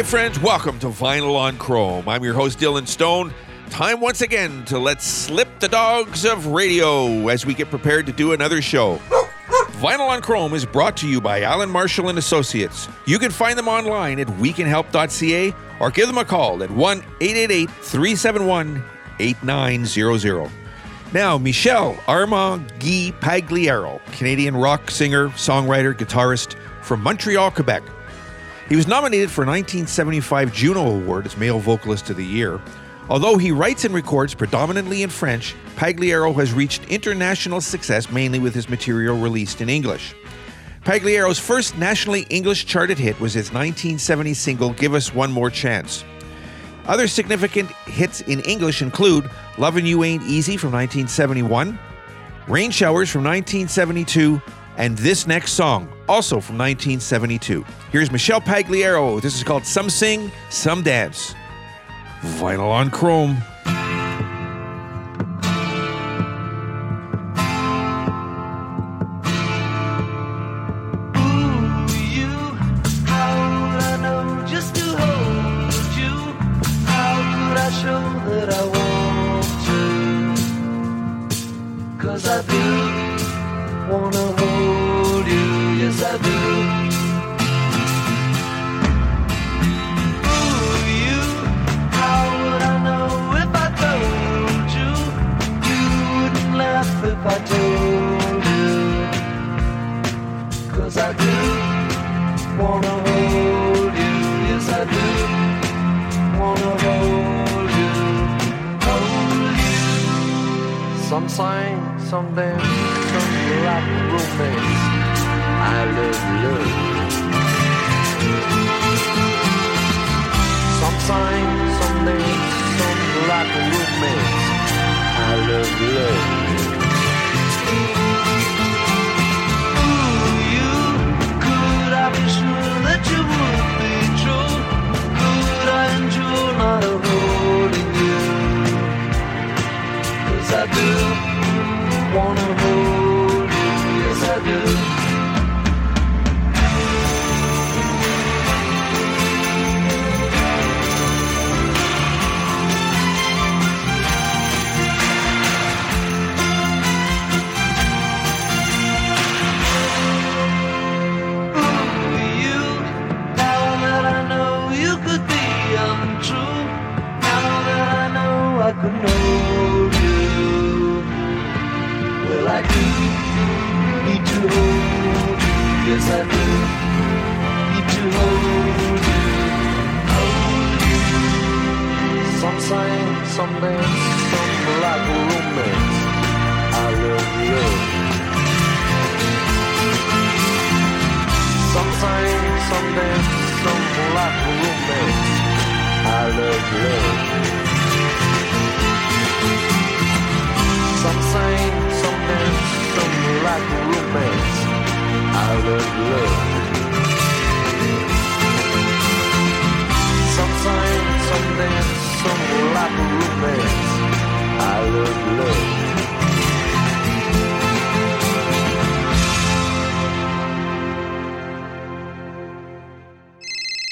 Hey, friends, welcome to Vinyl on Chrome. I'm your host, Dylan Stone. Time once again to let slip the dogs of radio as we get prepared to do another show. Vinyl on Chrome is brought to you by Alan Marshall and Associates. You can find them online at wecanhelp.ca or give them a call at 1 888 371 8900. Now, Michel Armand Guy Pagliaro, Canadian rock singer, songwriter, guitarist from Montreal, Quebec. He was nominated for a 1975 Juno Award as Male Vocalist of the Year. Although he writes and records predominantly in French, Pagliaro has reached international success mainly with his material released in English. Pagliaro's first nationally English charted hit was his 1970 single Give Us One More Chance. Other significant hits in English include Lovin' You Ain't Easy from 1971, Rain Showers from 1972, and this next song, also from 1972. Here's Michel Pagliaro. This is called Some Sing, Some Dance. Vinyl on Chrome. Romance. I love love. Some some dance, some like romance. I love love.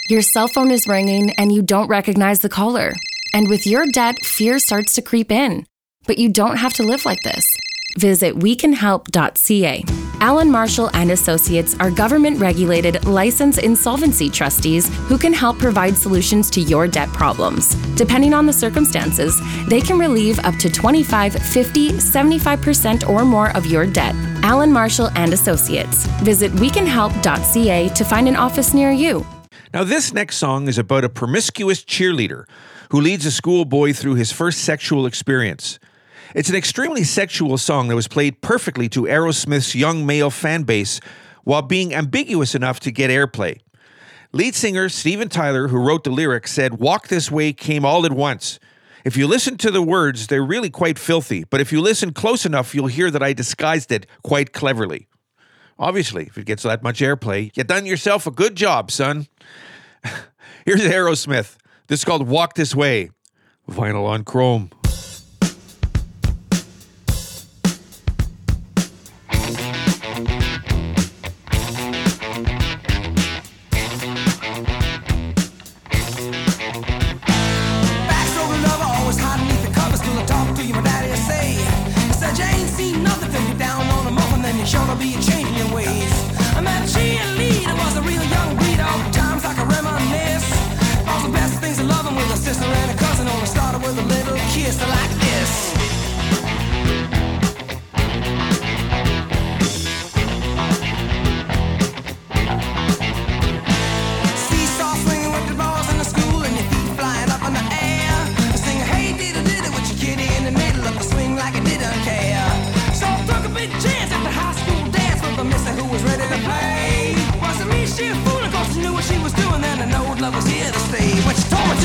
Your cell phone is ringing and you don't recognize the caller. And with your debt, fear starts to creep in. But you don't have to live like this. Visit wecanhelp.ca. Alan Marshall and Associates are government regulated licensed insolvency trustees who can help provide solutions to your debt problems. Depending on the circumstances, they can relieve up to 25, 50, 75% or more of your debt. Alan Marshall and Associates. Visit wecanhelp.ca to find an office near you. Now, this next song is about a promiscuous cheerleader who leads a schoolboy through his first sexual experience. It's an extremely sexual song that was played perfectly to Aerosmith's young male fan base while being ambiguous enough to get airplay. Lead singer Steven Tyler, who wrote the lyrics, said, Walk This Way came all at once. If you listen to the words, they're really quite filthy, but if you listen close enough, you'll hear that I disguised it quite cleverly. Obviously, if it gets that much airplay, you done yourself a good job, son. Here's Aerosmith. This is called Walk This Way. Vinyl on chrome.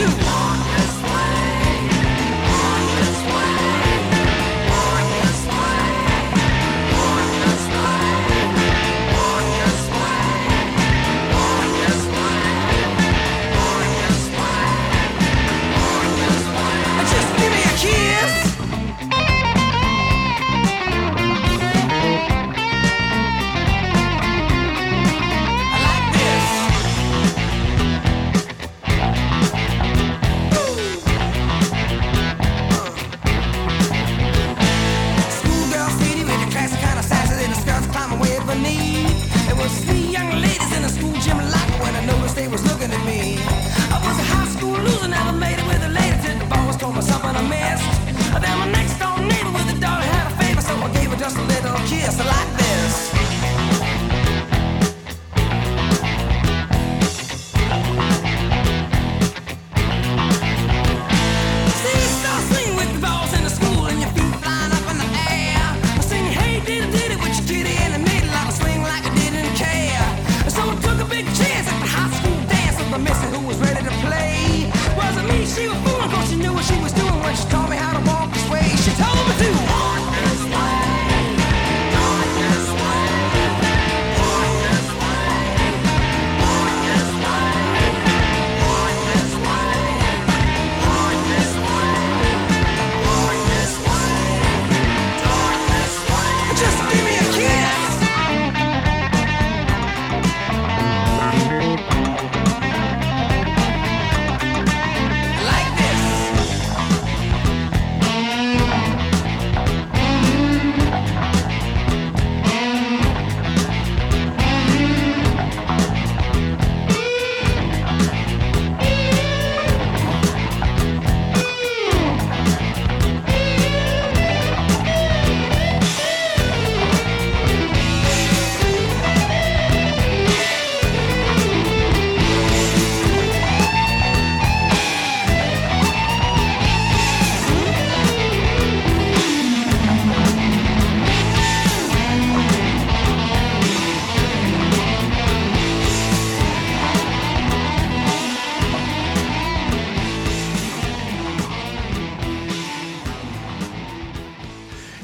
two.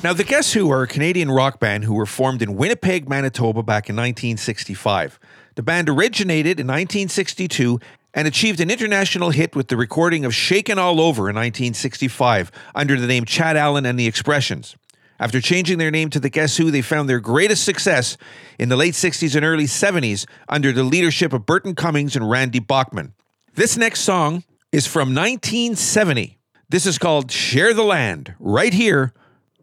Now, the Guess Who are a Canadian rock band who were formed in Winnipeg, Manitoba back in 1965. The band originated in 1962 and achieved an international hit with the recording of Shakin' All Over in 1965 under the name Chad Allan and the Expressions. After changing their name to the Guess Who, they found their greatest success in the late 60s and early 70s under the leadership of Burton Cummings and Randy Bachman. This next song is from 1970. This is called Share the Land, right here,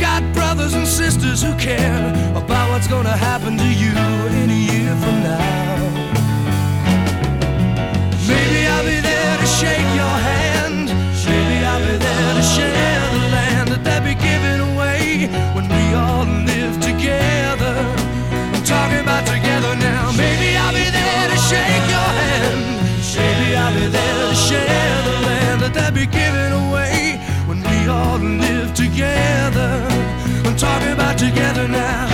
Got brothers and sisters who care about what's gonna happen to you in a year from now. Maybe I'll be there to shake your hand. Maybe I'll be there to share the land that they'll be giving away when we all live together. I'm talking about together now. Maybe I'll be there to shake your hand. Maybe I'll be there to share the land that they'll be giving away when we all live together. Talking about together now.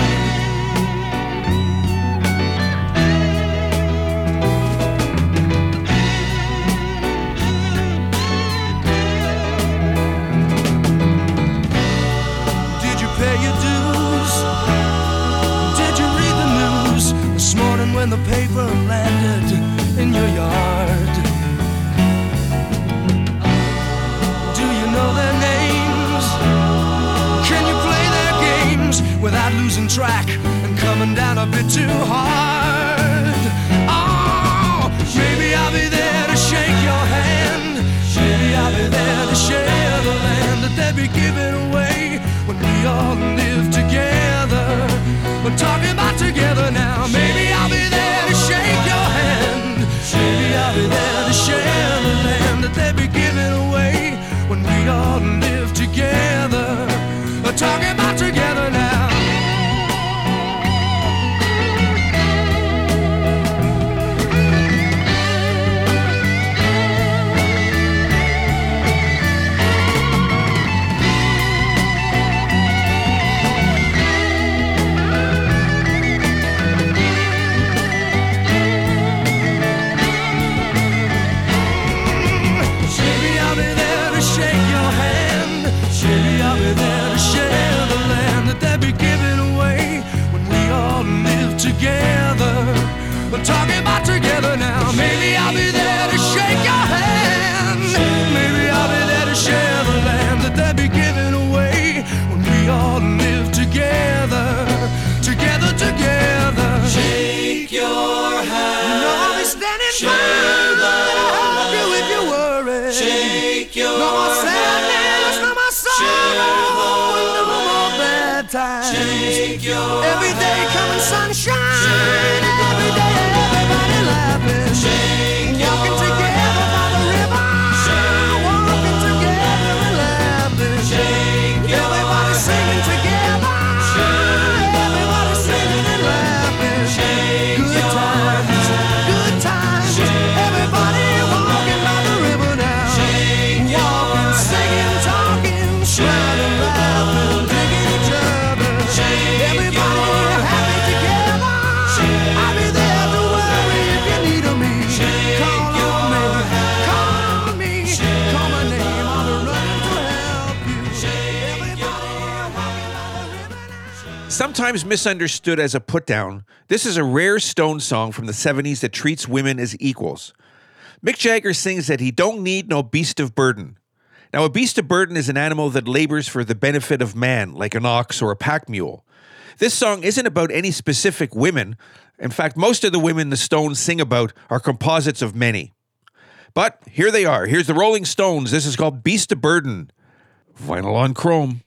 Did you pay your dues? Did you read the news this morning when the paper landed losing track and coming down a bit too hard? Oh, maybe I'll be there to shake your hand. Maybe I'll be there to share the land that they be giving away when we all live together. We're talking about together now. Shake your Every day coming sunshine, every day everybody laughing. Sometimes misunderstood as a putdown, this is a rare Stone song from the 70s that treats women as equals. Mick Jagger sings that he don't need no beast of burden. Now, a beast of burden is an animal that labors for the benefit of man, like an ox or a pack mule. This song isn't about any specific women. In fact, most of the women the Stones sing about are composites of many. But here they are. Here's the Rolling Stones. This is called Beast of Burden. Vinyl on chrome.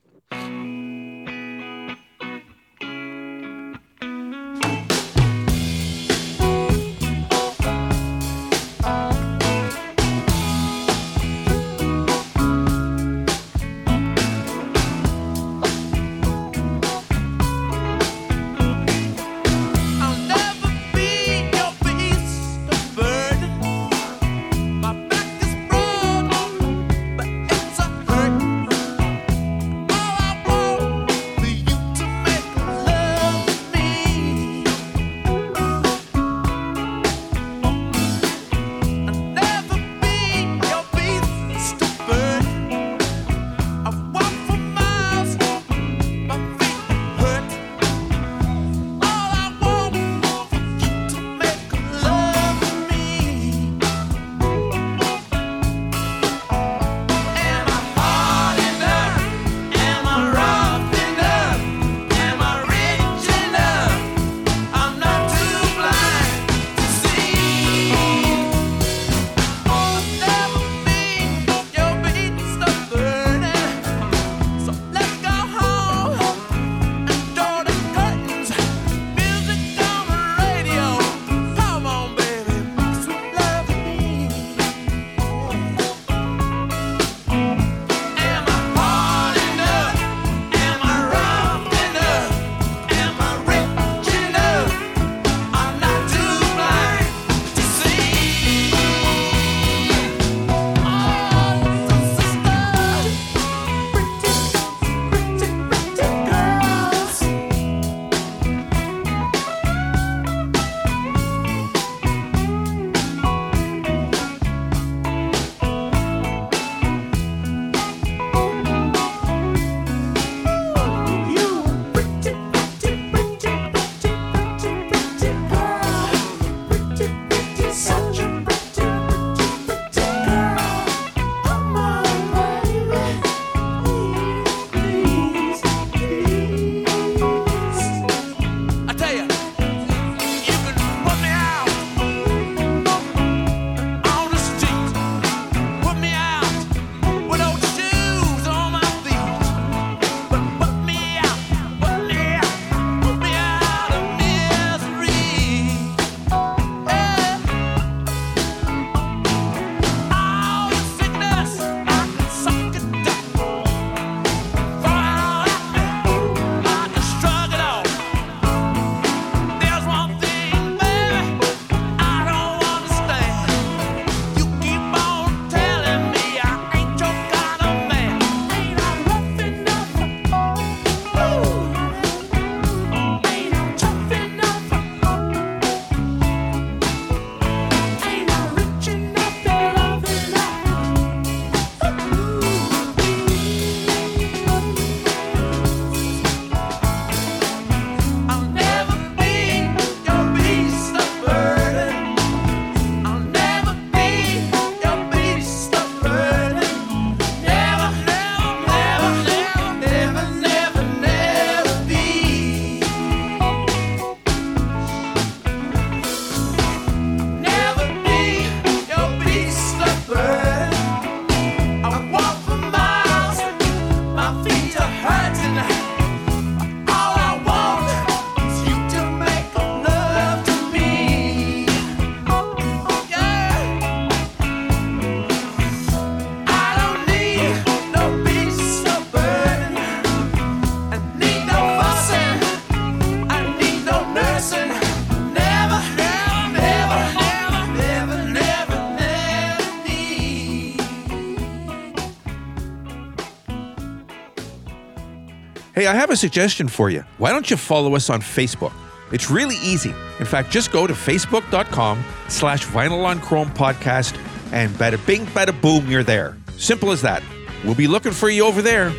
Hey, I have a suggestion for you. Why don't you follow us on Facebook? It's really easy. In fact, just go to facebook.com slash vinyl on chrome podcast and bada bing, bada boom, you're there. Simple as that. We'll be looking for you over there.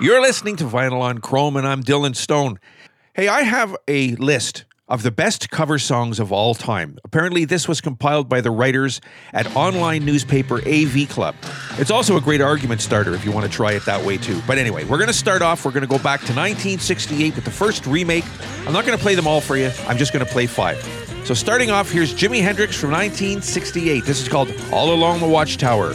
You're listening to Vinyl on Chrome, and I'm Dylan Stone. Hey, I have a list of the best cover songs of all time. Apparently, this was compiled by the writers at online newspaper AV Club. It's also a great argument starter if you want to try it that way too. But anyway, we're going to start off. We're going to go back to 1968 with the first remake. I'm not going to play them all for you, I'm just going to play five. So, starting off, here's Jimi Hendrix from 1968. This is called All Along the Watchtower.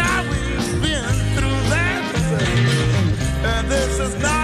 I, we've been through that. And this is not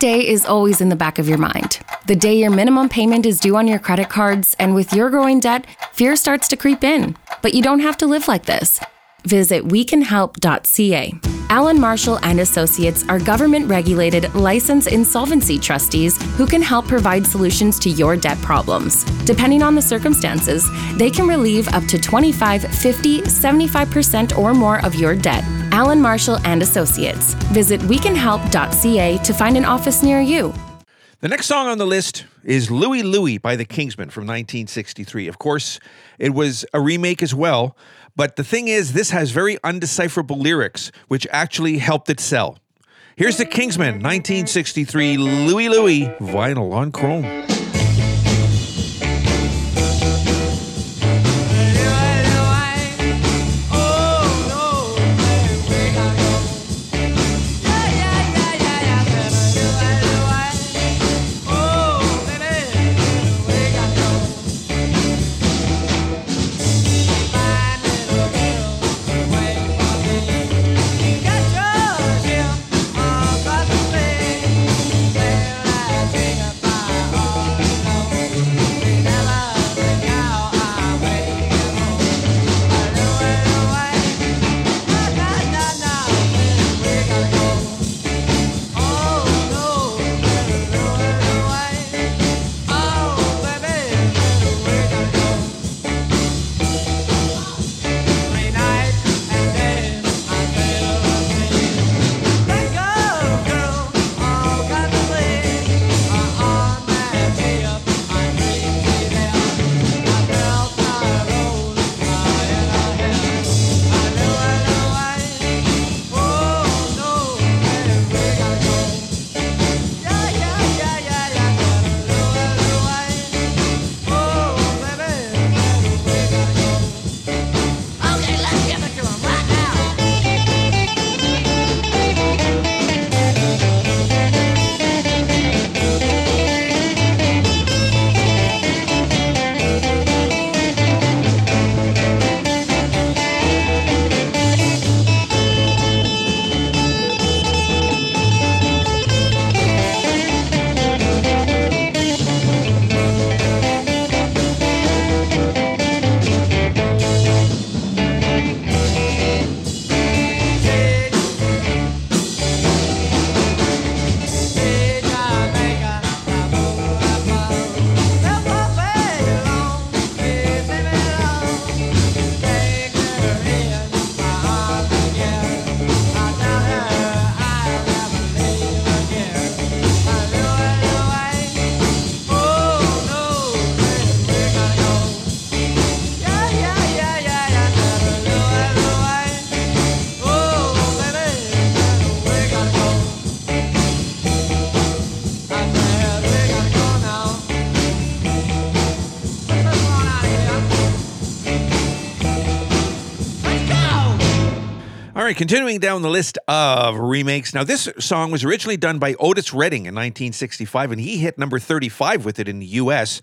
day is always in the back of your mind. The day your minimum payment is due on your credit cards, and with your growing debt, fear starts to creep in. But you don't have to live like this. Visit wecanhelp.ca. Alan Marshall and Associates are government regulated licensed insolvency trustees who can help provide solutions to your debt problems. Depending on the circumstances, they can relieve up to 25, 50, 75% or more of your debt. Alan Marshall and Associates. Visit wecanhelp.ca to find an office near you. The next song on the list is Louie Louie by the Kingsmen from 1963. Of course, it was a remake as well, but the thing is, this has very undecipherable lyrics, which actually helped it sell. Here's the Kingsmen, 1963, Louie Louie, vinyl on chrome. Right, continuing down the list of remakes. Now, this song was originally done by Otis Redding in 1965, and he hit number 35 with it in the US.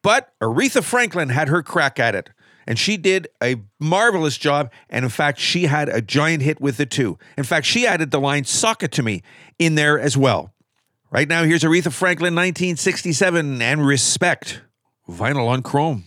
But Aretha Franklin had her crack at it, and she did a marvelous job. And in fact, she had a giant hit with it too. In fact, she added the line Sock It To Me in there as well. Right now, here's Aretha Franklin, 1967, and Respect, vinyl on chrome.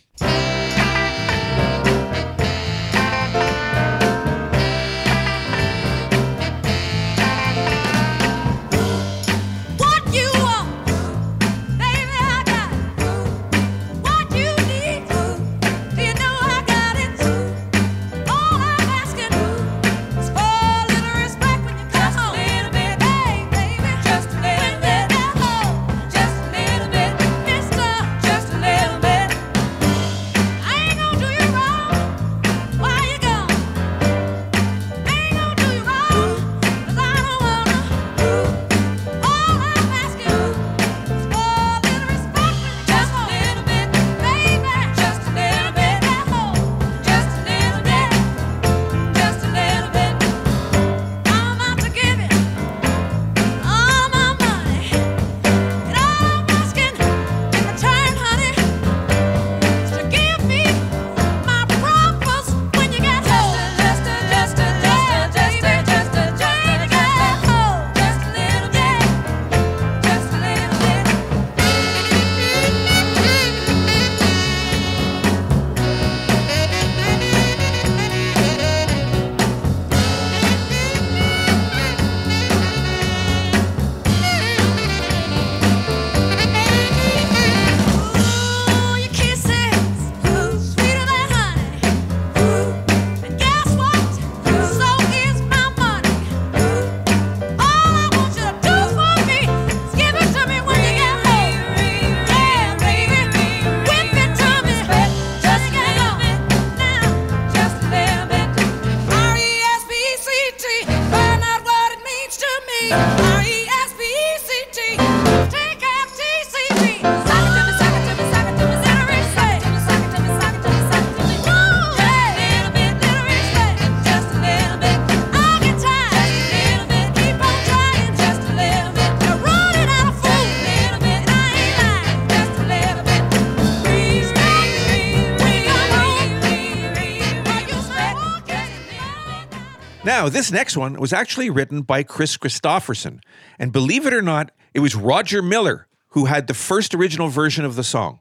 Now, this next one was actually written by Kris Kristofferson. And believe it or not, it was Roger Miller who had the first original version of the song.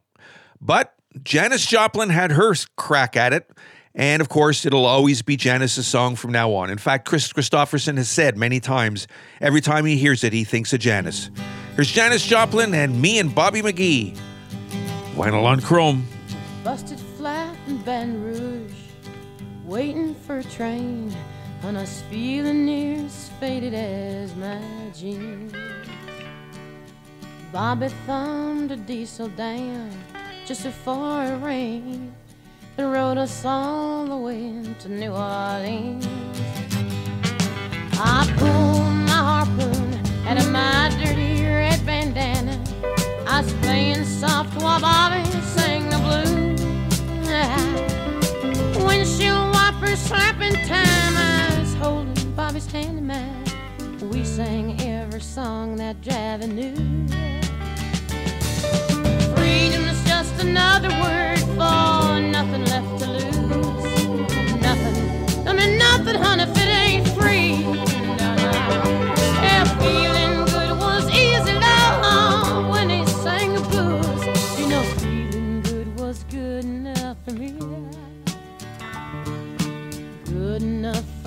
But Janis Joplin had her crack at it. And of course, it'll always be Janis's song from now on. In fact, Kris Kristofferson has said many times, every time he hears it, he thinks of Janis. Here's Janis Joplin and me and Bobby McGee. Vinyl on Chrome. Busted flat in Baton Rouge, waiting for a train, and I was feeling near faded as my jeans. Bobby thumbed a diesel down just before it rained and rode us all the way to New Orleans. I pulled my harpoon out of my dirty red bandana. I was playing soft while Bobby sang the blues. Windshield wipers slapping time. Holding Bobby's hand in mine. We sang every song that Javi knew. Freedom is just another word for nothing left to lose. Nothing, I mean nothing, honey, if it ain't free.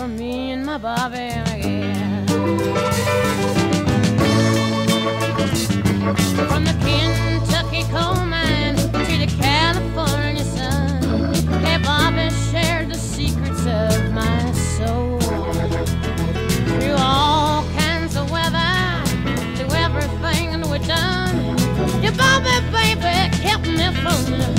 For me and my Bobby, yeah. From the Kentucky coal mine to the California sun, hey, Bobby shared the secrets of my soul. Through all kinds of weather, through everything we've done, your Bobby, baby, kept me from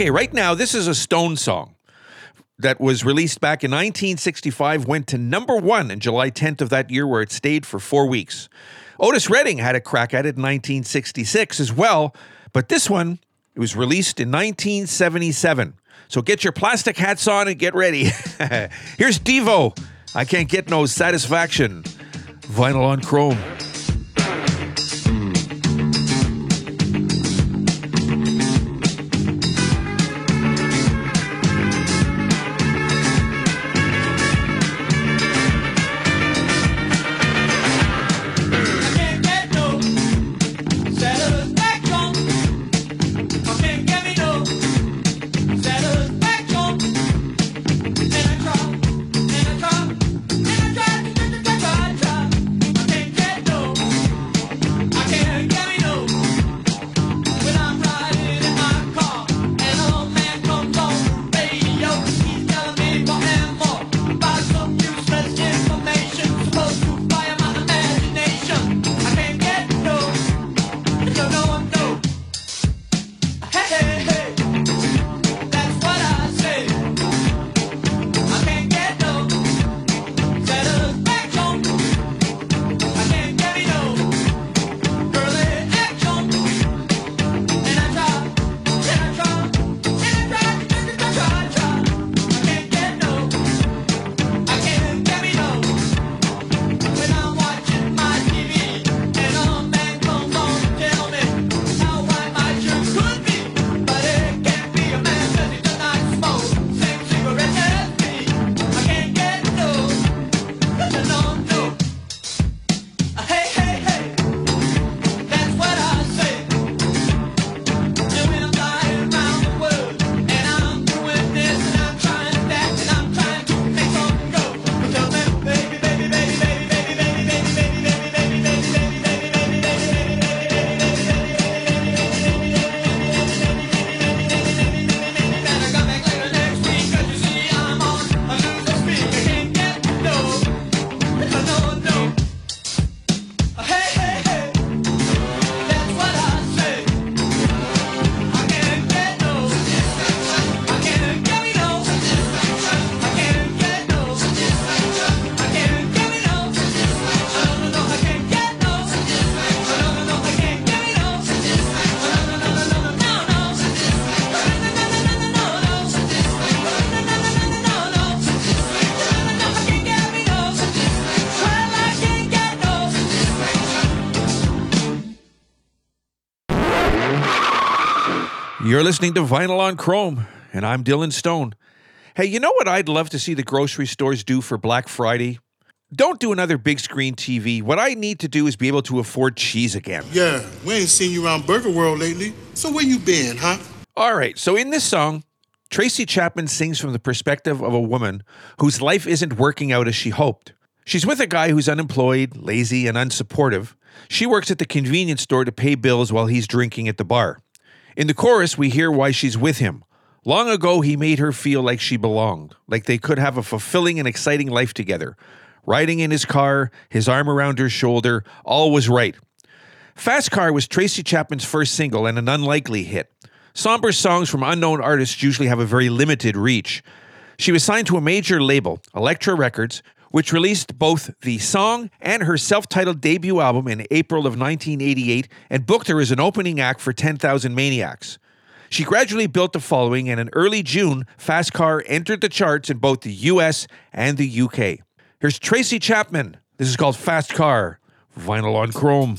Okay, right now, this is a Stone song that was released back in 1965, went to number one in July 10th of that year, where it stayed for four weeks. Otis Redding had a crack at it in 1966 as well, but this one It was released in 1977. So get your plastic hats on and get ready. Here's Devo. I can't get no satisfaction. Vinyl on chrome. You're listening to Vinyl on Chrome, and I'm Dylan Stone. Hey, you know what I'd love to see the grocery stores do for Black Friday? Don't do another big screen TV. What I need to do is be able to afford cheese again. Yeah, we ain't seen you around Burger World lately. So where you been, huh? All right, so in this song, Tracy Chapman sings from the perspective of a woman whose life isn't working out as she hoped. She's with a guy who's unemployed, lazy, and unsupportive. She works at the convenience store to pay bills while he's drinking at the bar. In the chorus, we hear why she's with him. Long ago, he made her feel like she belonged, like they could have a fulfilling and exciting life together. Riding in his car, his arm around her shoulder, all was right. Fast Car was Tracy Chapman's first single and an unlikely hit. Somber songs from unknown artists usually have a very limited reach. She was signed to a major label, Elektra Records, which released both the song and her self titled debut album in April of 1988 and booked her as an opening act for 10,000 Maniacs. She gradually built a following, and in early June, Fast Car entered the charts in both the US and the UK. Here's Tracy Chapman. This is called Fast Car, vinyl on chrome.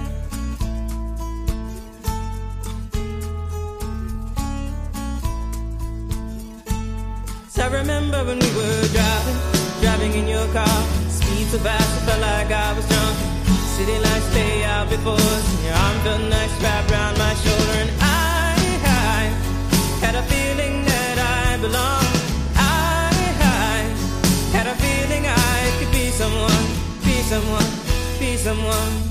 Remember when we were driving, driving in your car. Speed so fast, I felt like I was drunk. City lights stay out before us, and your arm felt nice wrapped around my shoulder. And I, I had a feeling that I belonged. I, I had a feeling I could be someone, be someone, be someone.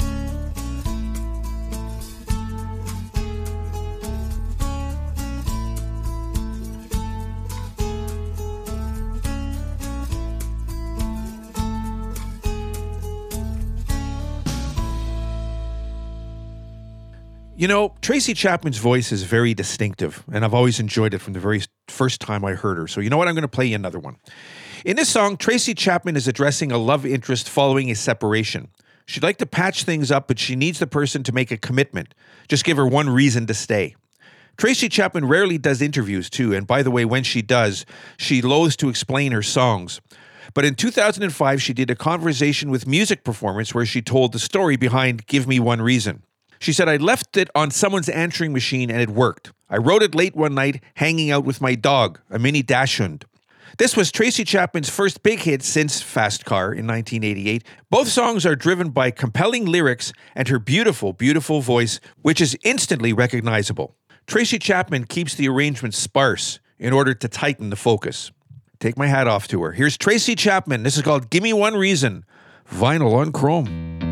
You know, Tracy Chapman's voice is very distinctive, and I've always enjoyed it from the very first time I heard her. So, you know what? I'm going to play you another one. In this song, Tracy Chapman is addressing a love interest following a separation. She'd like to patch things up, but she needs the person to make a commitment. Just give her one reason to stay. Tracy Chapman rarely does interviews, too, and by the way, when she does, she loathes to explain her songs. But in 2005, she did a conversation with music performance where she told the story behind Give Me One Reason. She said, I left it on someone's answering machine and it worked. I wrote it late one night hanging out with my dog, a mini dachshund. This was Tracy Chapman's first big hit since Fast Car in 1988. Both songs are driven by compelling lyrics and her beautiful, beautiful voice, which is instantly recognizable. Tracy Chapman keeps the arrangement sparse in order to tighten the focus. Take my hat off to her. Here's Tracy Chapman. This is called Gimme One Reason, vinyl on chrome.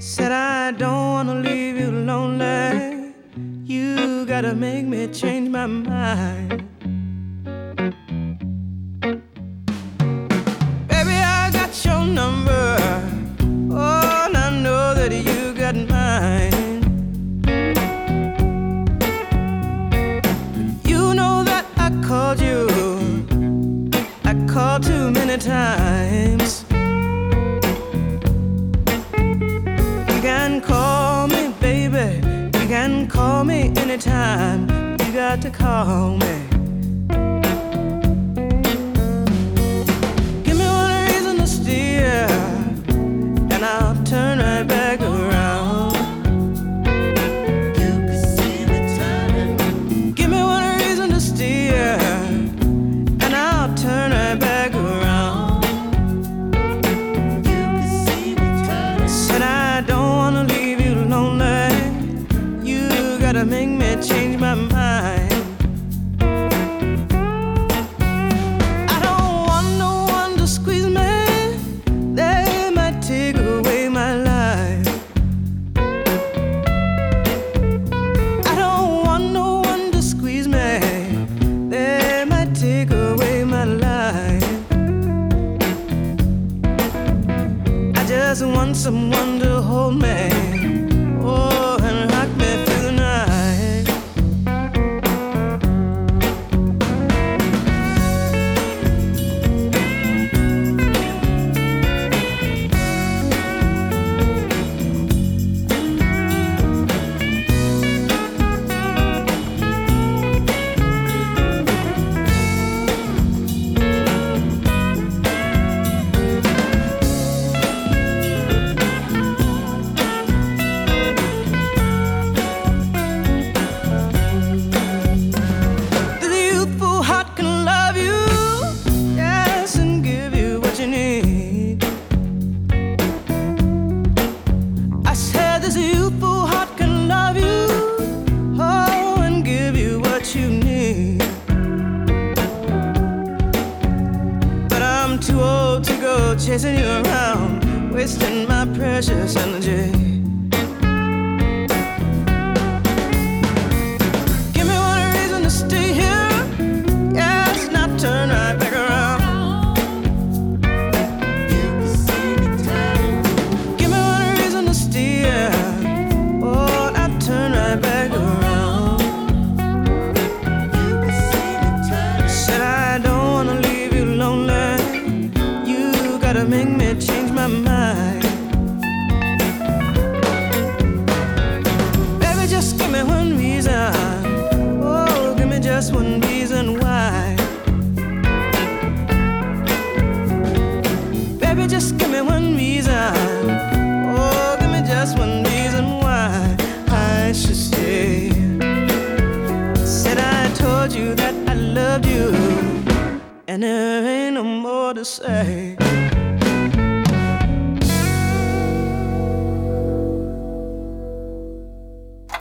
Said I don't wanna leave you lonely. You gotta make me change my mind. I you, and there ain't no more to say.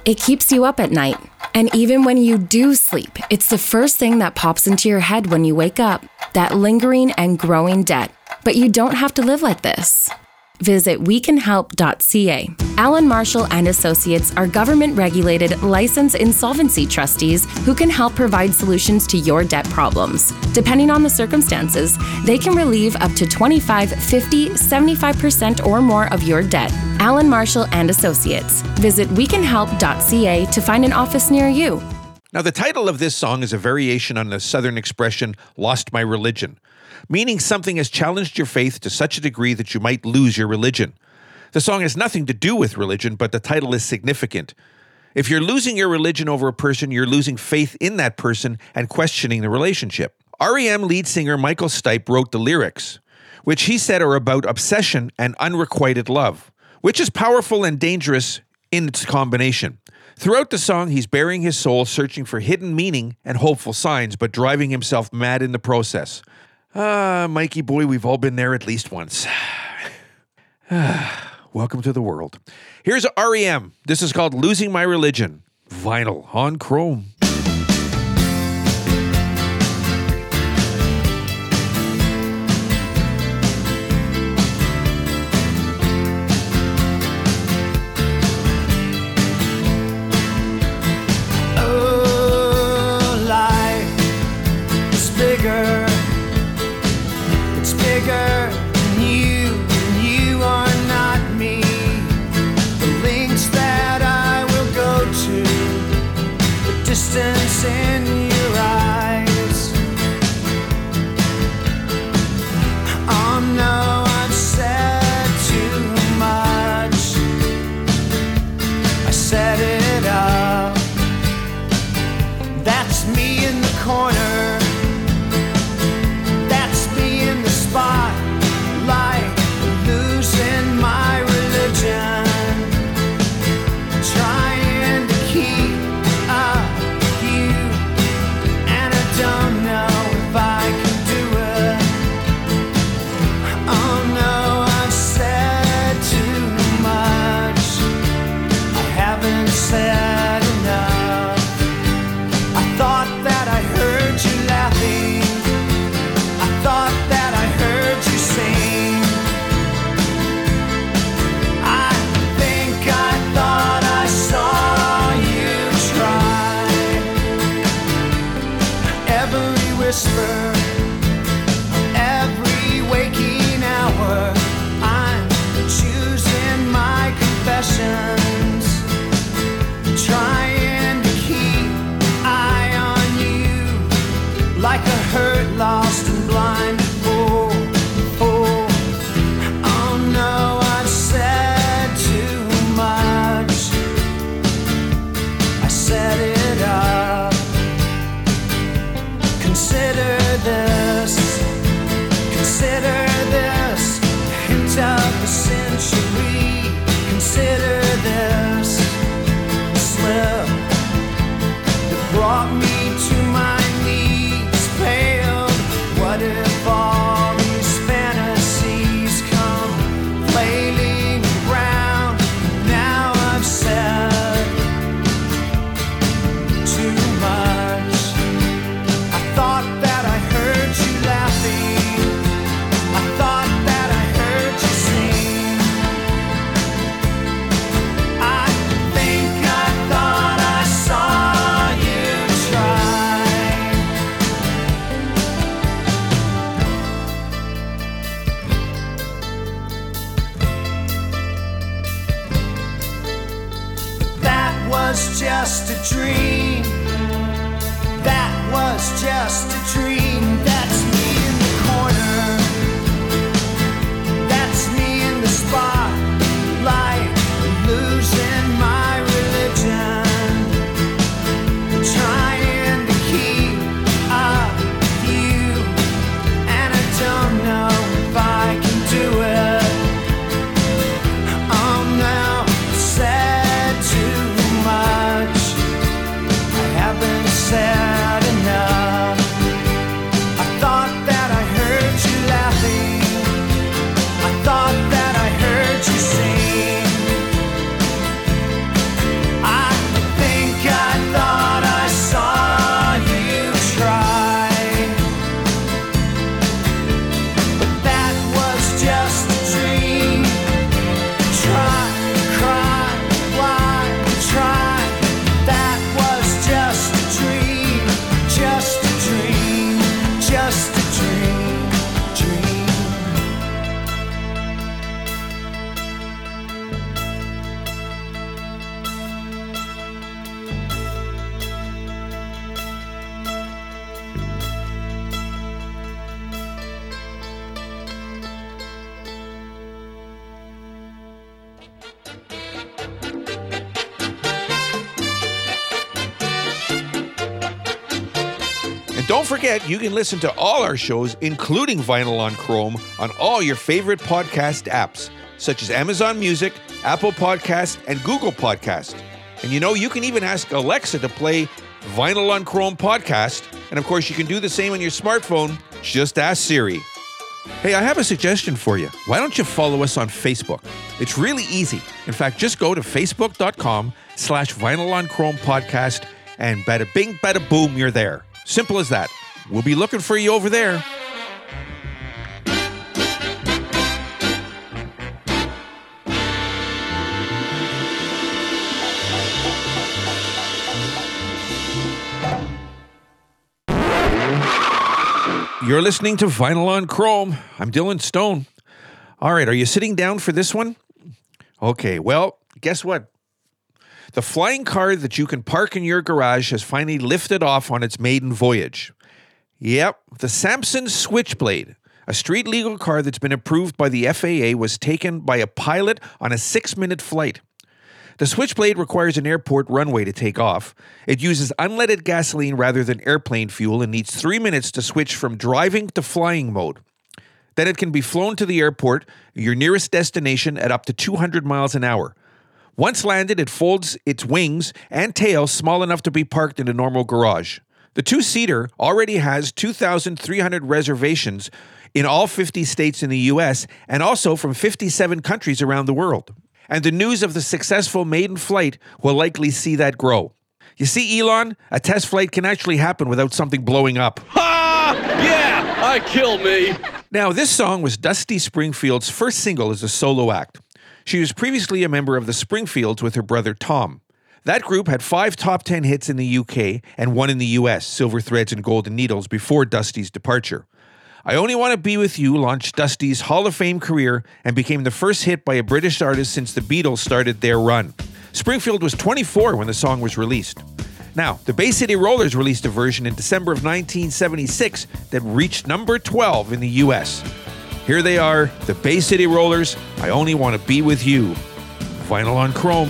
It keeps you up at night. And even when you do sleep, it's the first thing that pops into your head when you wake up that lingering and growing debt. But you don't have to live like this. Visit wecanhelp.ca. Alan Marshall and Associates are government regulated licensed insolvency trustees who can help provide solutions to your debt problems. Depending on the circumstances, they can relieve up to 25, 50, 75% or more of your debt. Alan Marshall and Associates. Visit wecanhelp.ca to find an office near you. Now, the title of this song is a variation on the Southern expression, lost my religion, meaning something has challenged your faith to such a degree that you might lose your religion. The song has nothing to do with religion, but the title is significant. If you're losing your religion over a person, you're losing faith in that person and questioning the relationship. REM lead singer Michael Stipe wrote the lyrics, which he said are about obsession and unrequited love, which is powerful and dangerous in its combination. Throughout the song, he's burying his soul, searching for hidden meaning and hopeful signs, but driving himself mad in the process. Ah, Mikey boy, we've all been there at least once. Welcome to the world. Here's REM. This is called Losing My Religion. Vinyl on Chrome. Forget, you can listen to all our shows, including Vinyl on Chrome, on all your favorite podcast apps, such as Amazon Music, Apple Podcast, and Google Podcast. And you know, you can even ask Alexa to play Vinyl on Chrome podcast. And of course, you can do the same on your smartphone. Just ask Siri. Hey, I have a suggestion for you. Why don't you follow us on Facebook? It's really easy. In fact, just go to facebook.com slash vinyl on chrome podcast and bada bing, bada boom, you're there. Simple as that. We'll be looking for you over there. You're listening to Vinyl on Chrome. I'm Dylan Stone. All right, are you sitting down for this one? Okay, well, guess what? The flying car that you can park in your garage has finally lifted off on its maiden voyage. Yep, the Samson Switchblade, a street legal car that's been approved by the FAA, was taken by a pilot on a six minute flight. The Switchblade requires an airport runway to take off. It uses unleaded gasoline rather than airplane fuel and needs three minutes to switch from driving to flying mode. Then it can be flown to the airport, your nearest destination, at up to 200 miles an hour. Once landed, it folds its wings and tail small enough to be parked in a normal garage. The two seater already has 2,300 reservations in all 50 states in the US and also from 57 countries around the world. And the news of the successful maiden flight will likely see that grow. You see, Elon, a test flight can actually happen without something blowing up. Ha! Yeah! I kill me! Now, this song was Dusty Springfield's first single as a solo act. She was previously a member of the Springfields with her brother Tom. That group had five top 10 hits in the UK and one in the US, Silver Threads and Golden Needles, before Dusty's departure. I Only Want to Be With You launched Dusty's Hall of Fame career and became the first hit by a British artist since the Beatles started their run. Springfield was 24 when the song was released. Now, the Bay City Rollers released a version in December of 1976 that reached number 12 in the US. Here they are, the Bay City Rollers, I Only Want to Be With You. Vinyl on Chrome.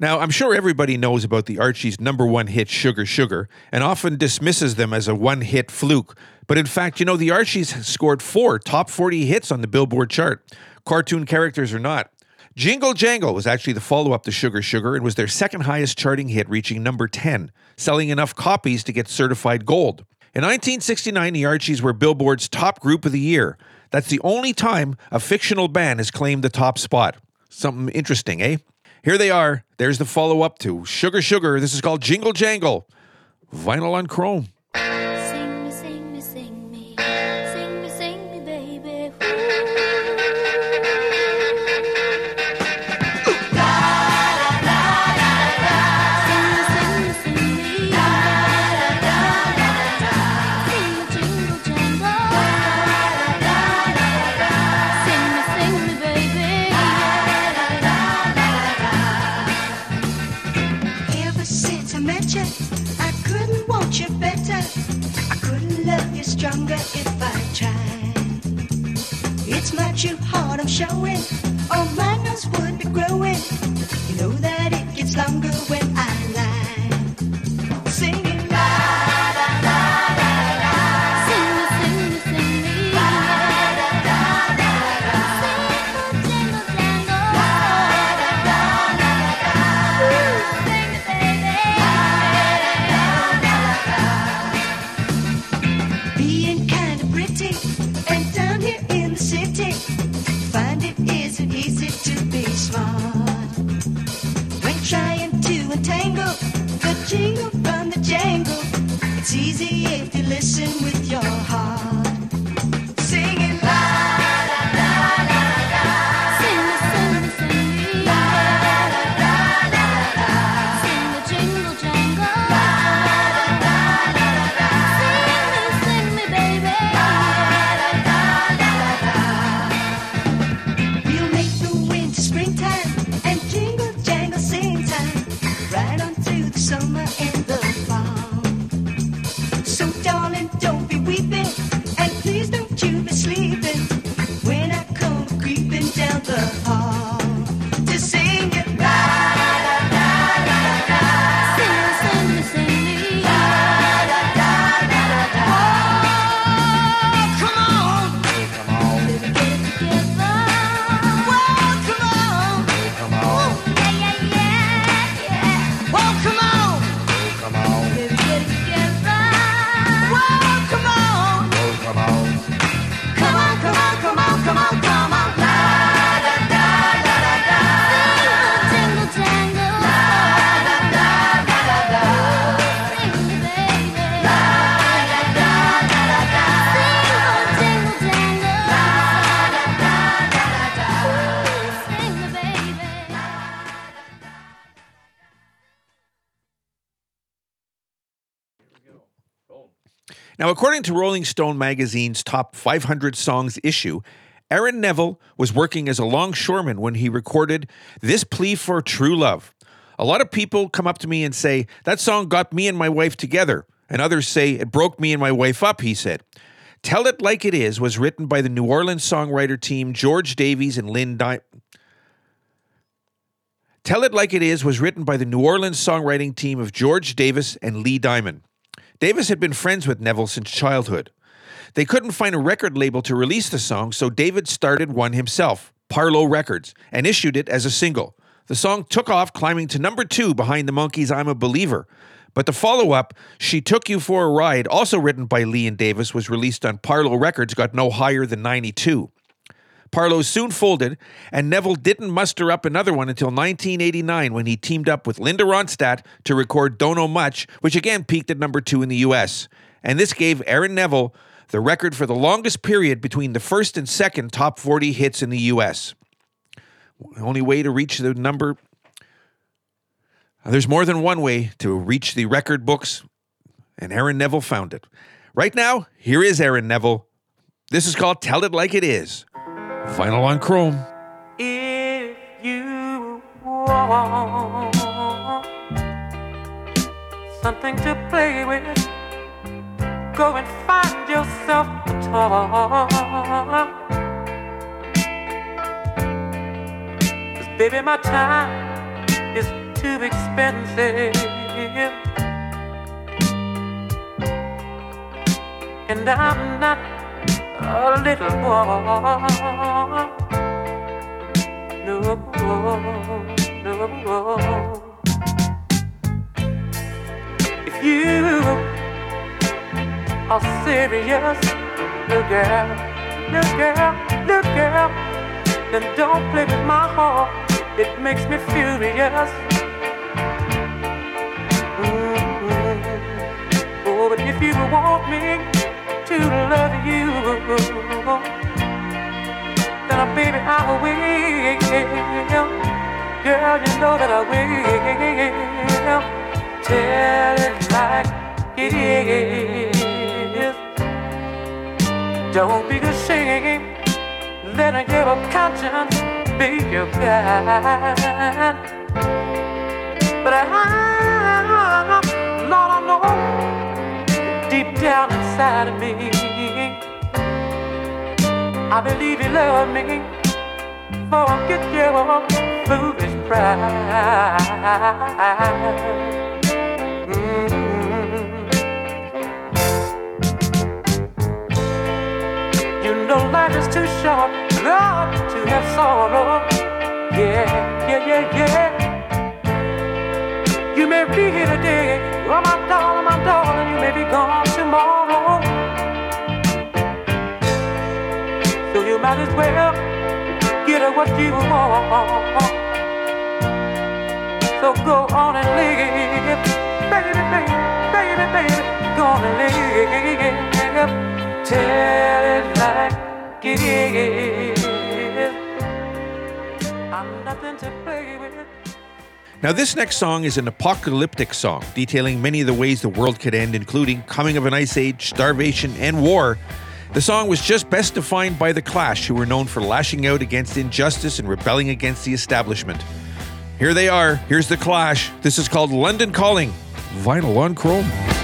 Now, I'm sure everybody knows about the Archies' number one hit, Sugar Sugar, and often dismisses them as a one hit fluke. But in fact, you know, the Archies scored four top 40 hits on the Billboard chart, cartoon characters or not. Jingle Jangle was actually the follow up to Sugar Sugar and was their second highest charting hit, reaching number 10, selling enough copies to get certified gold. In 1969, the Archies were Billboard's top group of the year. That's the only time a fictional band has claimed the top spot. Something interesting, eh? Here they are. There's the follow up to Sugar Sugar. This is called Jingle Jangle. Vinyl on chrome. True heart I'm showing. All my nose would be growing. You know that it gets longer Now, according to Rolling Stone magazine's top 500 songs issue, Aaron Neville was working as a longshoreman when he recorded This Plea for True Love. A lot of people come up to me and say, That song got me and my wife together. And others say, It broke me and my wife up, he said. Tell It Like It Is was written by the New Orleans songwriter team George Davies and Lynn Di- Tell It Like It Is was written by the New Orleans songwriting team of George Davis and Lee Diamond. Davis had been friends with Neville since childhood. They couldn't find a record label to release the song, so David started one himself, Parlo Records, and issued it as a single. The song took off, climbing to number two behind the Monkees' I'm a Believer. But the follow up, She Took You for a Ride, also written by Lee and Davis, was released on Parlo Records, got no higher than 92. Parlo soon folded, and Neville didn't muster up another one until 1989 when he teamed up with Linda Ronstadt to record Don't Know Much, which again peaked at number two in the US. And this gave Aaron Neville the record for the longest period between the first and second top 40 hits in the US. The only way to reach the number. There's more than one way to reach the record books, and Aaron Neville found it. Right now, here is Aaron Neville. This is called Tell It Like It Is. Vinyl on Chrome. If you want something to play with, go and find yourself a toy. Cause baby, my time is too expensive. And I'm not a little no, more. no. More. If you are serious, look girl, look girl, look girl, then don't play with my heart. It makes me furious. Mhm. Oh, but if you want me to love you, then uh, baby I will. Girl, you know that I will. Tell it like it is. Don't be ashamed. Let your conscience be your guide. But I, Lord, I know deep down inside of me, I believe you love me. Forget your foolish pride. Mm. You know life is too short, love to have sorrow. Yeah, yeah, yeah, yeah. You may be here today, oh my darling, my darling, may be gone tomorrow. So you might as well get what you want. So go on and live, baby, baby, baby, baby, go on and live. Tell it like it is. I'm nothing to play with. Now, this next song is an apocalyptic song detailing many of the ways the world could end, including coming of an ice age, starvation, and war. The song was just best defined by The Clash, who were known for lashing out against injustice and rebelling against the establishment. Here they are. Here's The Clash. This is called London Calling. Vinyl on Chrome.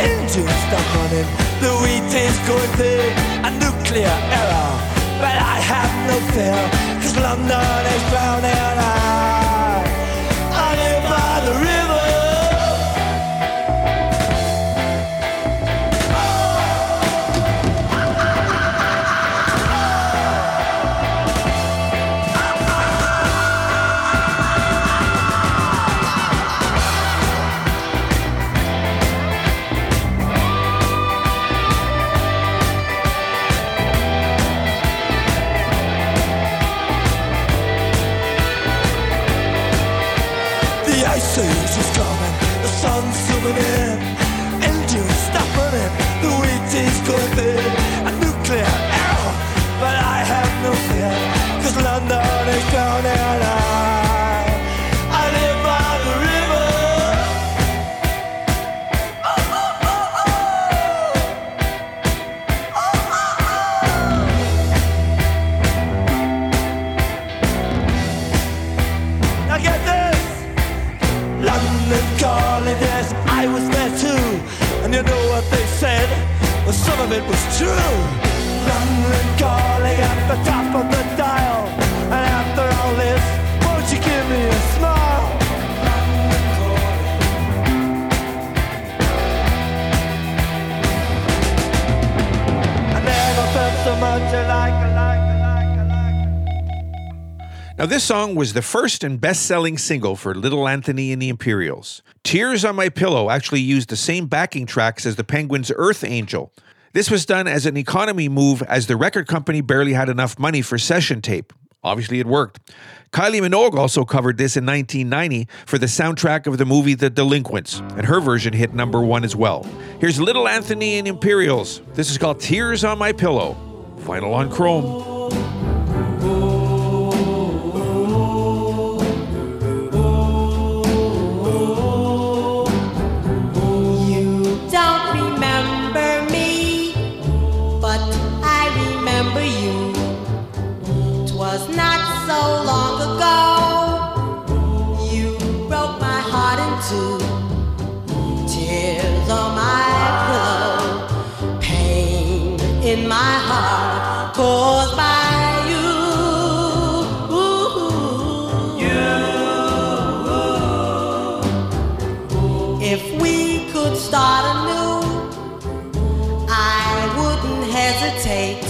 engines stop running, the wheat is going big, a nuclear error. But I have no fear, cause London is drowning. I, I live by the river. it was true. Run recalling at the top of the dial. And after all this, won't you give me a smile? I never felt so much alike. Now, this song was the first and best selling single for Little Anthony and the Imperials. Tears on My Pillow actually used the same backing tracks as the Penguins' Earth Angel, this was done as an economy move as the record company barely had enough money for session tape. Obviously, it worked. Kylie Minogue also covered this in 1990 for the soundtrack of the movie The Delinquents, and her version hit number one as well. Here's Little Anthony and Imperials. This is called Tears on My Pillow. Vinyl on Chrome. My heart caused by you. You. If we could start anew, I wouldn't hesitate.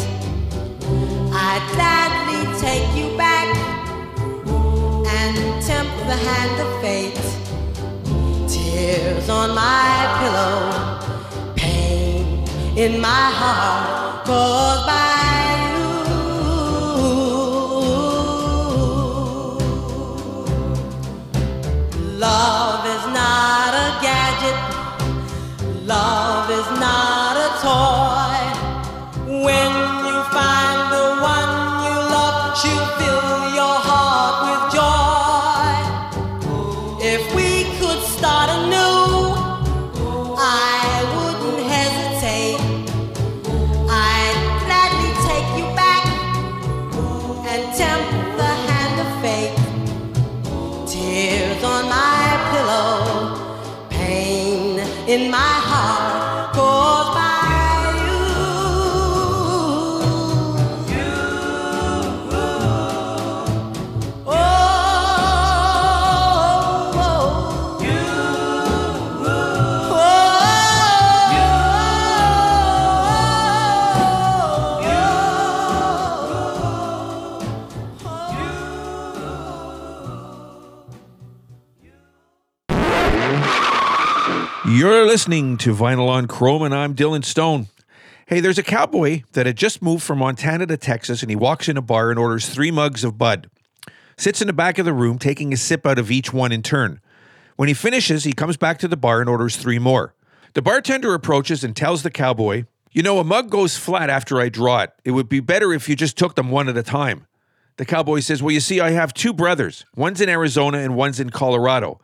I'd gladly take you back and tempt the hand of fate. Tears on my pillow, in my heart. Caused by You're listening to Vinyl on Chrome, and I'm Dylan Stone. Hey, there's a cowboy that had just moved from Montana to Texas, and he walks in a bar and orders three mugs of Bud. Sits in the back of the room, taking a sip out of each one in turn. When he finishes, he comes back to the bar and orders three more. The bartender approaches and tells the cowboy, You know, a mug goes flat after I draw it. It would be better if you just took them one at a time. The cowboy says, Well, you see, I have two brothers. One's in Arizona and one's in Colorado.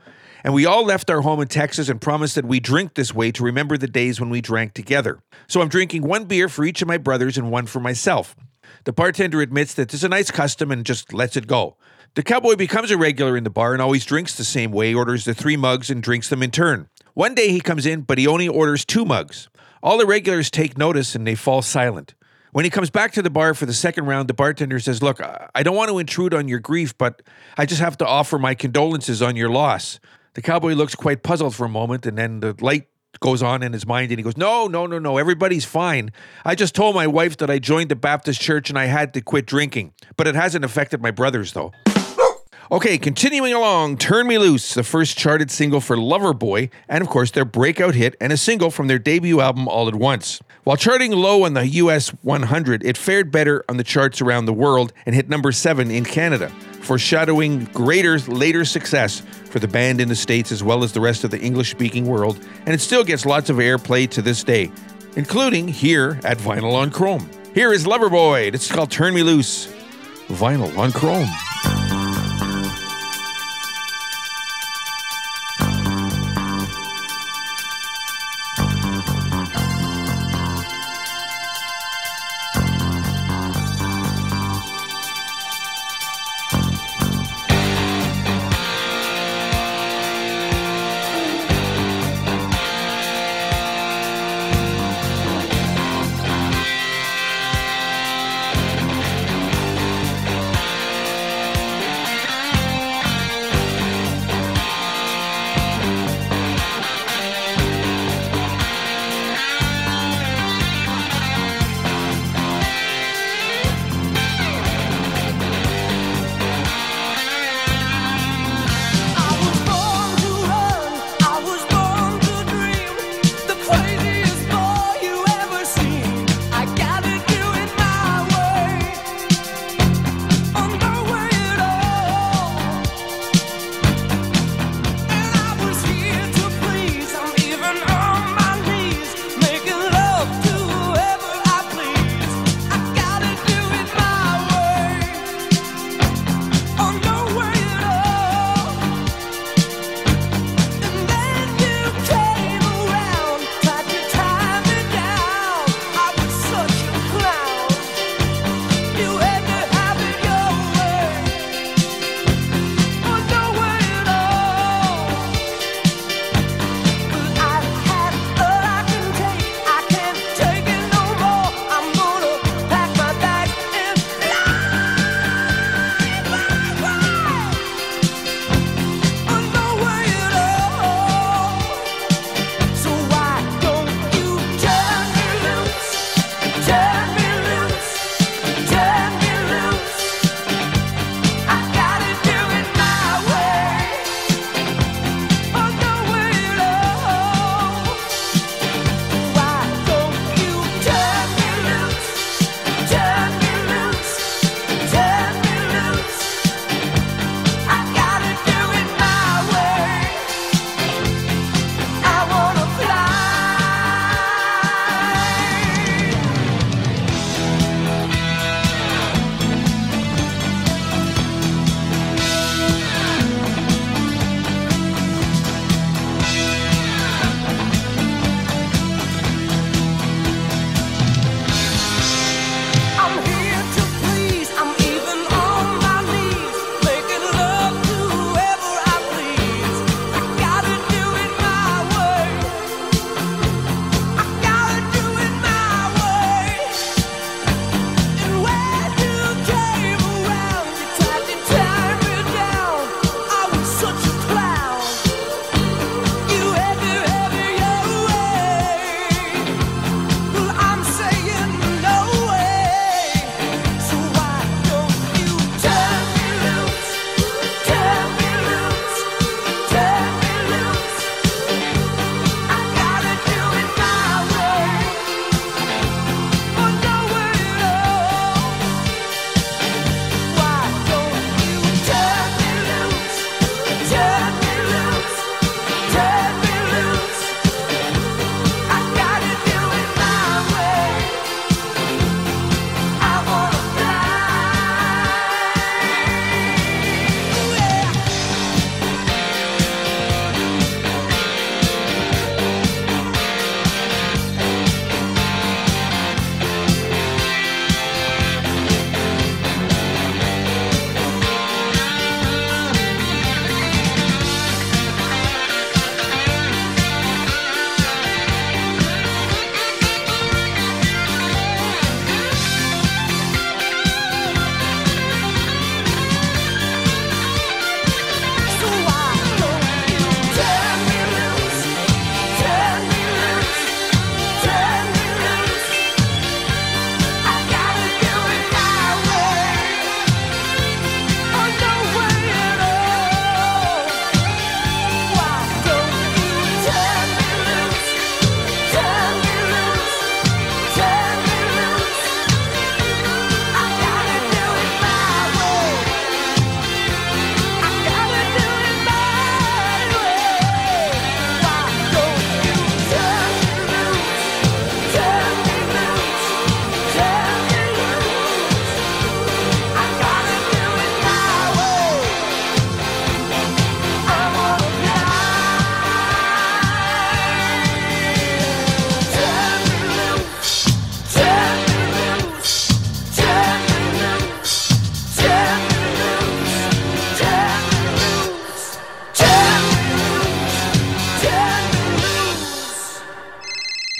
And we all left our home in Texas and promised that we drink this way to remember the days when we drank together. So I'm drinking one beer for each of my brothers and one for myself. The bartender admits that it's a nice custom and just lets it go. The cowboy becomes a regular in the bar and always drinks the same way, orders the three mugs and drinks them in turn. One day he comes in, but he only orders two mugs. All the regulars take notice and they fall silent. When he comes back to the bar for the second round, the bartender says, Look, I don't want to intrude on your grief, but I just have to offer my condolences on your loss. The cowboy looks quite puzzled for a moment, and then the light goes on in his mind, and he goes, No, no, no, no, everybody's fine. I just told my wife that I joined the Baptist church and I had to quit drinking, but it hasn't affected my brothers, though. Okay, continuing along, Turn Me Loose, the first charted single for Loverboy, and of course their breakout hit and a single from their debut album All at Once. While charting low on the US 100, it fared better on the charts around the world and hit number 7 in Canada, foreshadowing greater later success for the band in the States as well as the rest of the English speaking world, and it still gets lots of airplay to this day, including here at Vinyl on Chrome. Here is Loverboy, it's called Turn Me Loose. Vinyl on Chrome.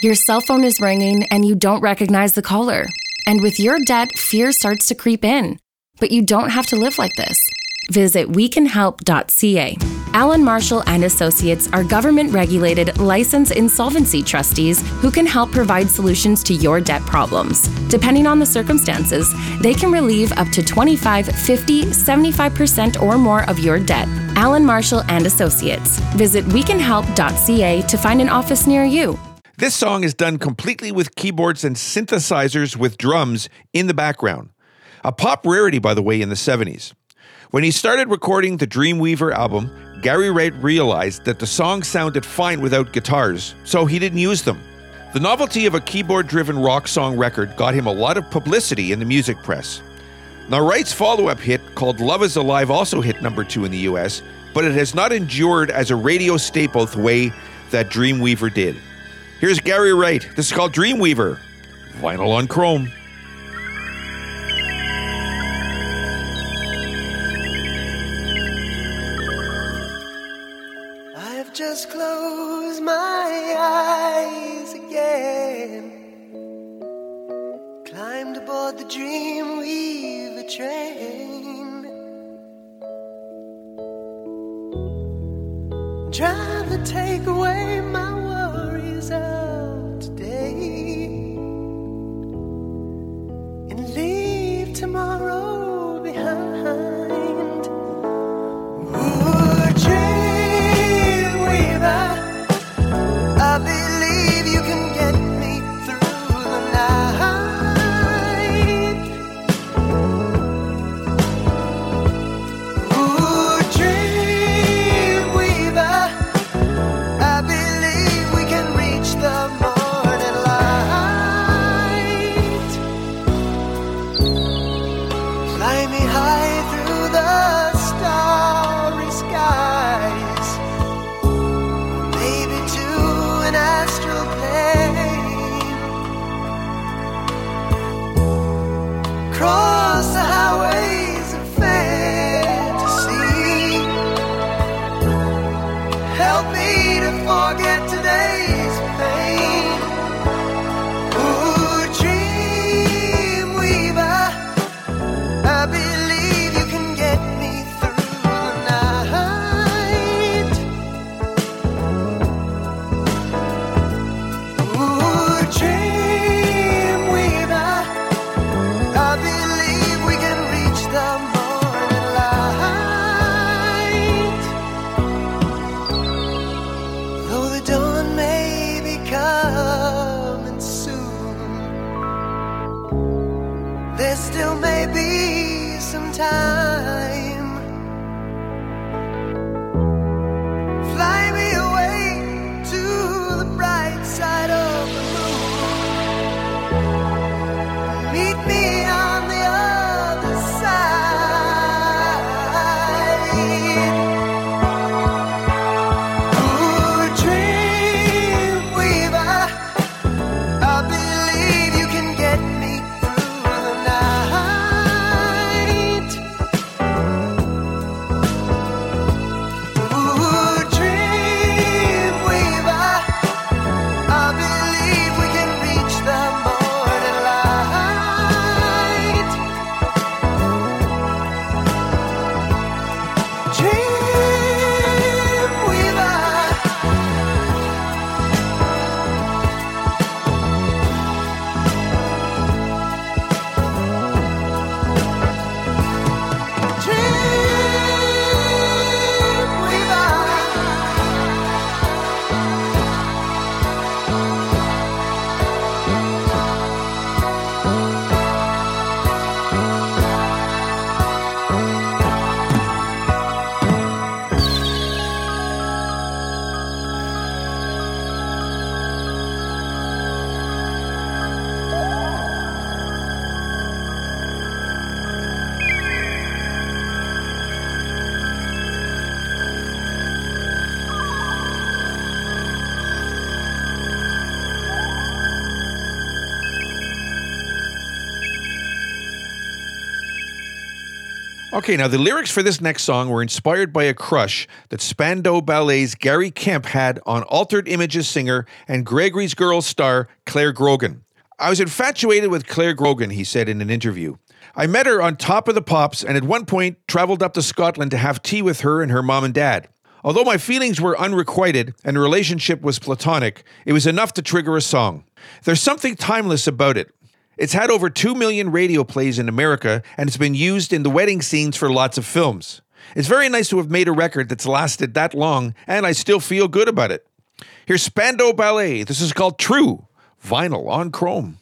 Your cell phone is ringing and you don't recognize the caller. And with your debt, fear starts to creep in. But you don't have to live like this. Visit wecanhelp.ca. Alan Marshall and Associates are government regulated licensed insolvency trustees who can help provide solutions to your debt problems. Depending on the circumstances, they can relieve up to 25, 50, 75% or more of your debt. Alan Marshall and Associates. Visit wecanhelp.ca to find an office near you. This song is done completely with keyboards and synthesizers with drums in the background. A pop rarity, by the way, in the 70s. When he started recording the Dreamweaver album, Gary Wright realized that the song sounded fine without guitars, so he didn't use them. The novelty of a keyboard driven rock song record got him a lot of publicity in the music press. Now, Wright's follow up hit called Love is Alive also hit number two in the US, but it has not endured as a radio staple the way that Dreamweaver did. Here's Gary Wright. This is called Dreamweaver. Vinyl on chrome. I've just closed my eyes again. Climbed aboard the Dreamweaver train. Trying to take away my today. And leave tomorrow behind. Okay, now the lyrics for this next song were inspired by a crush that Spandau Ballet's Gary Kemp had on Altered Images singer and Gregory's Girls star Clare Grogan. I was infatuated with Clare Grogan, he said in an interview. I met her on Top of the Pops and at one point traveled up to Scotland to have tea with her and her mom and dad. Although my feelings were unrequited and the relationship was platonic, it was enough to trigger a song. There's something timeless about it. It's had over 2 million radio plays in America and it's been used in the wedding scenes for lots of films. It's very nice to have made a record that's lasted that long and I still feel good about it. Here's Spandau Ballet. This is called True, vinyl on chrome.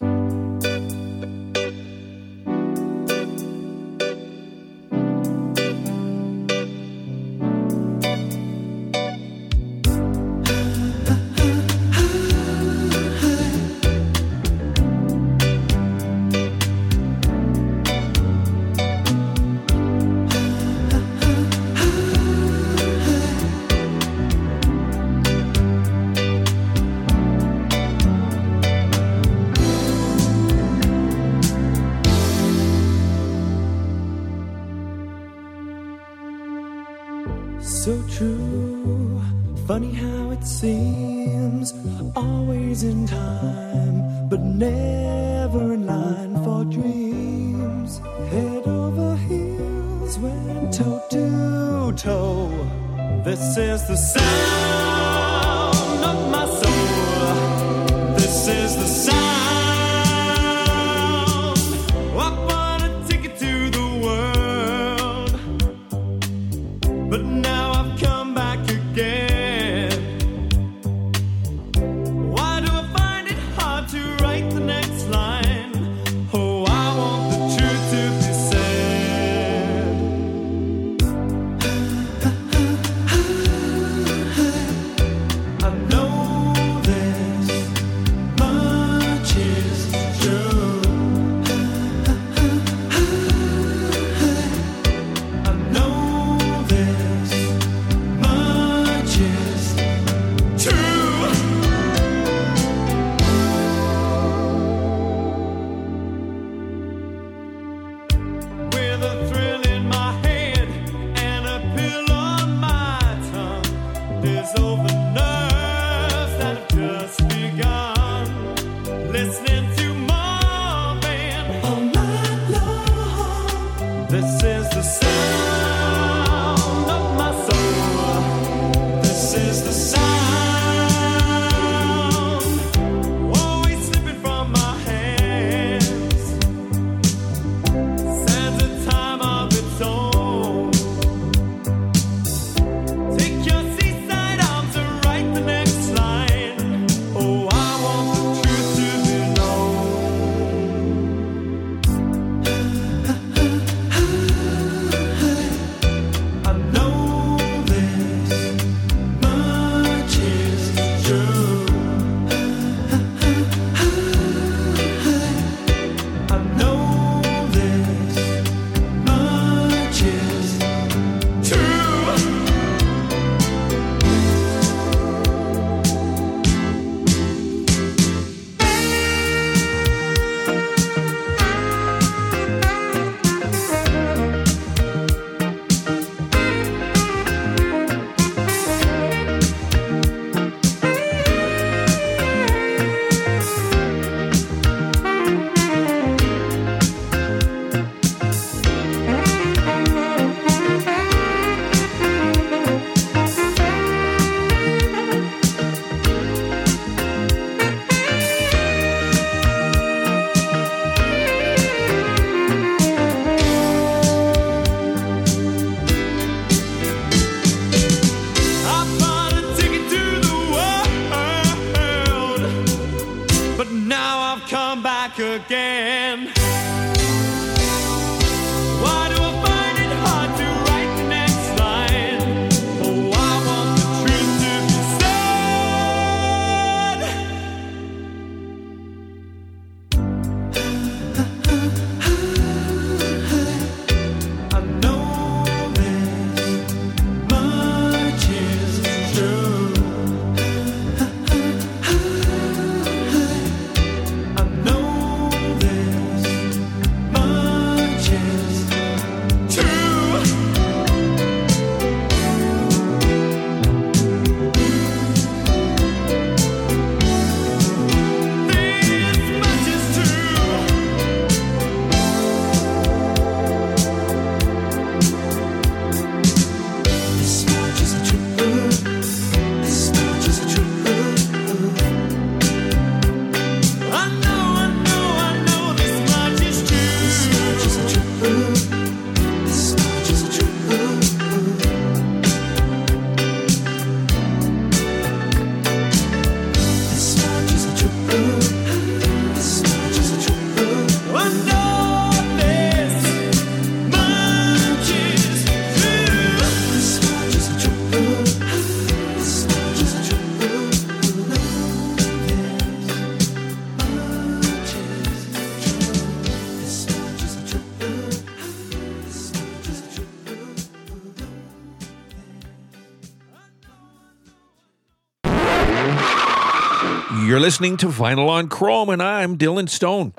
Listening to Vinyl on Chrome, and I'm Dylan Stone.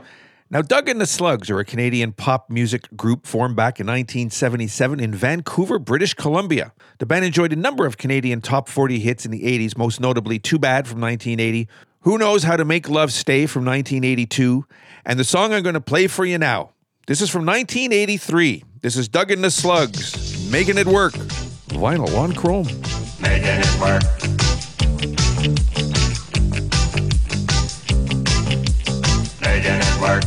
Now, Doug and the Slugs are a Canadian pop music group formed back in 1977 in Vancouver, British Columbia. The band enjoyed a number of Canadian top 40 hits in the 80s, most notably Too Bad from 1980, Who Knows How to Make Love Stay from 1982, and the song I'm going to play for you now. This is from 1983. This is Doug and the Slugs, Making It Work. Vinyl on Chrome. Making it work. Work.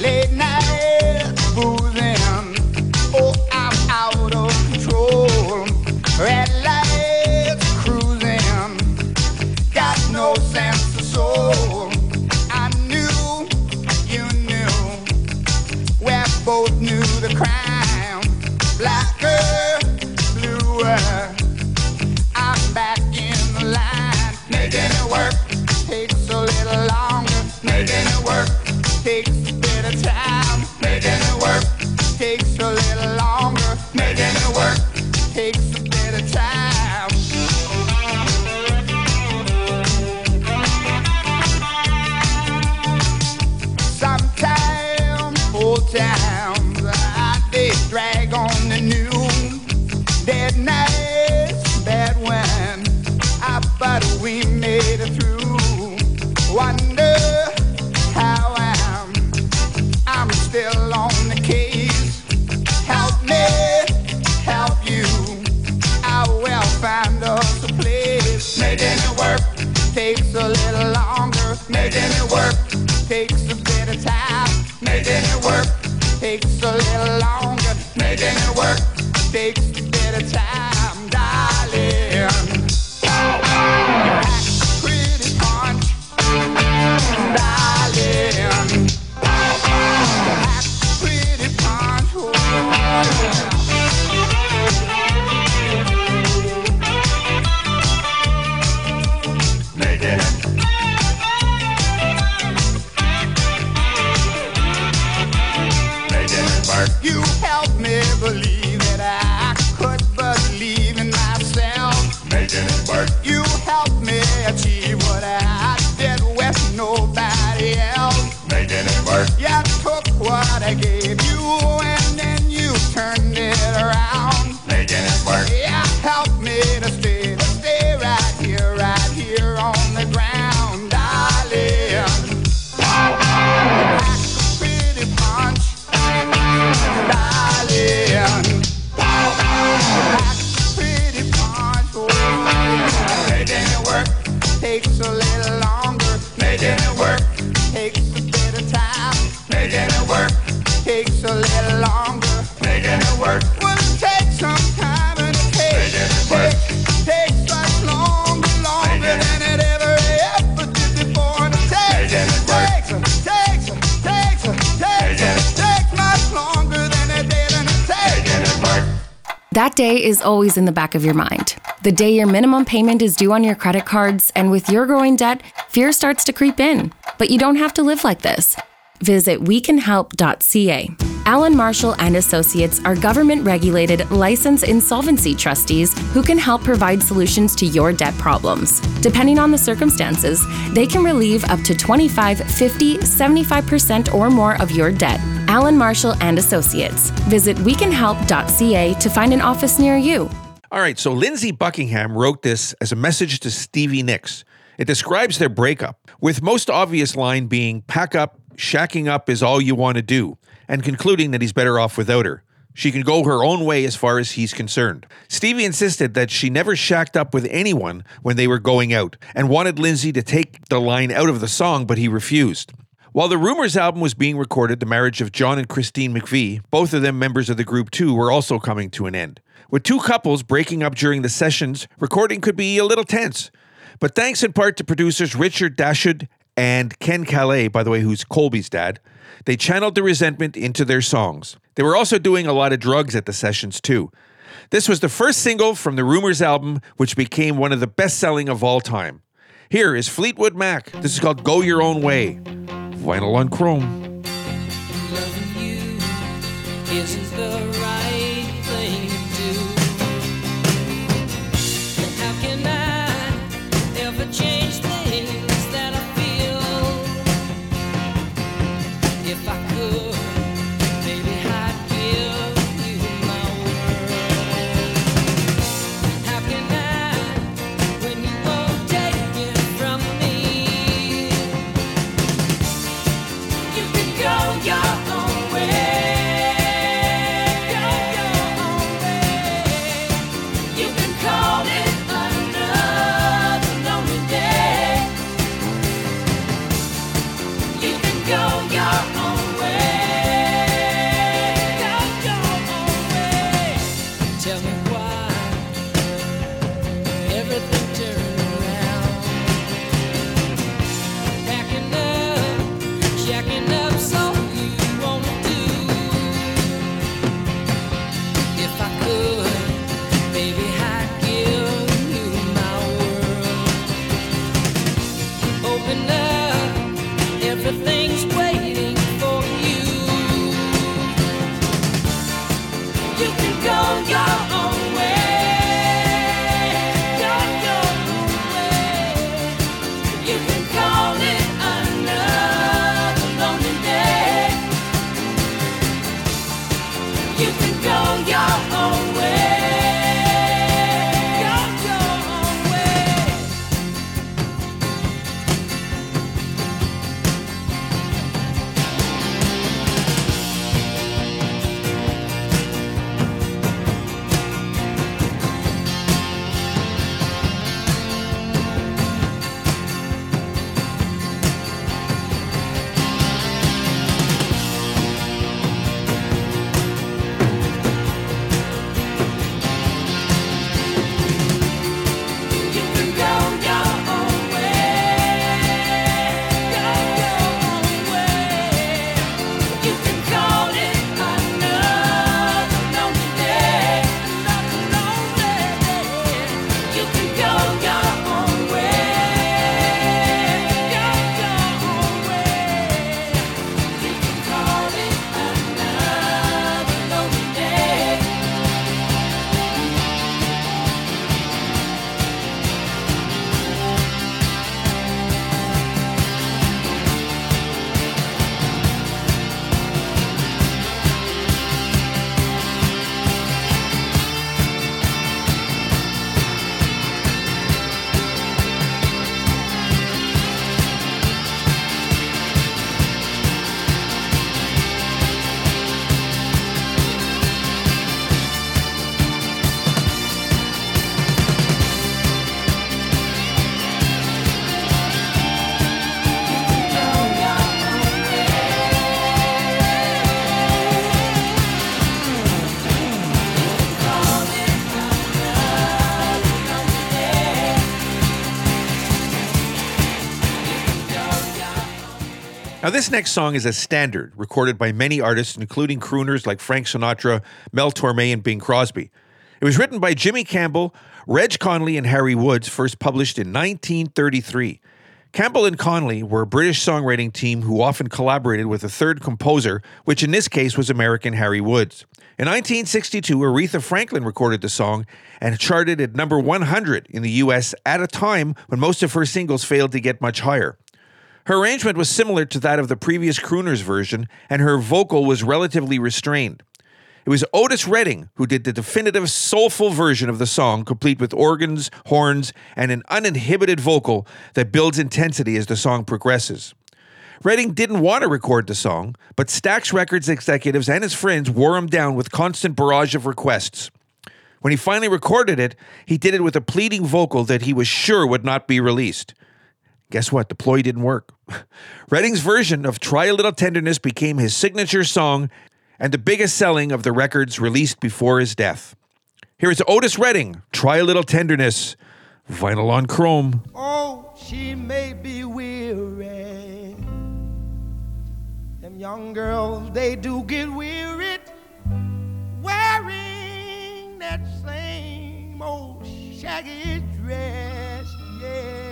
Late night boozing, oh I'm out of control. Red lights cruising, got no sense of soul. I knew, you knew, we're both takes a little longer. Making it work takes a bit of time. Takes a bit of time. Making it work takes a little longer. Making it work takes a bit of time, day is always in the back of your mind. The day your minimum payment is due on your credit cards, and with your growing debt, fear starts to creep in. But you don't have to live like this. Visit wecanhelp.ca. Alan Marshall and Associates are government regulated licensed insolvency trustees who can help provide solutions to your debt problems. Depending on the circumstances, they can relieve up to 25, 50, 75% or more of your debt. Alan Marshall and Associates. Visit wecanhelp.ca to find an office near you. All right, so Lindsey Buckingham wrote this as a message to Stevie Nicks. It describes their breakup, with most obvious line being pack up, shacking up is all you want to do, and concluding that he's better off without her. She can go her own way as far as he's concerned. Stevie insisted that she never shacked up with anyone when they were going out and wanted Lindsey to take the line out of the song, but he refused. While the Rumors album was being recorded, the marriage of John and Christine McVie, both of them members of the group too, were also coming to an end. With two couples breaking up during the sessions, recording could be a little tense. But thanks in part to producers Richard Dashut and Ken Caillat, by the way, who's Colbie's dad, they channeled the resentment into their songs. They were also doing a lot of drugs at the sessions too. This was the first single from the Rumors album, which became one of the best selling of all time. Here is Fleetwood Mac. This is called Go Your Own Way. Vinyl on Chrome. Now, this next song is a standard recorded by many artists, including crooners like Frank Sinatra, Mel Torme, and Bing Crosby. It was written by Jimmy Campbell, Reg Connelly, and Harry Woods, first published in 1933. Campbell and Connelly were a British songwriting team who often collaborated with a third composer, which in this case was American Harry Woods. In 1962, Aretha Franklin recorded the song and charted at number 100 in the US at a time when most of her singles failed to get much higher. Her arrangement was similar to that of the previous crooner's version, and her vocal was relatively restrained. It was Otis Redding who did the definitive soulful version of the song, complete with organs, horns, and an uninhibited vocal that builds intensity as the song progresses. Redding didn't want to record the song, but Stax Records executives and his friends wore him down with constant barrage of requests. When he finally recorded it, he did it with a pleading vocal that he was sure would not be released. Guess what? The ploy didn't work. Redding's version of Try a Little Tenderness became his signature song and the biggest selling of the records released before his death. Here is Otis Redding, Try a Little Tenderness, vinyl on chrome. Oh, she may be weary. Them young girls, they do get wearied wearing that same old shaggy dress. Yeah.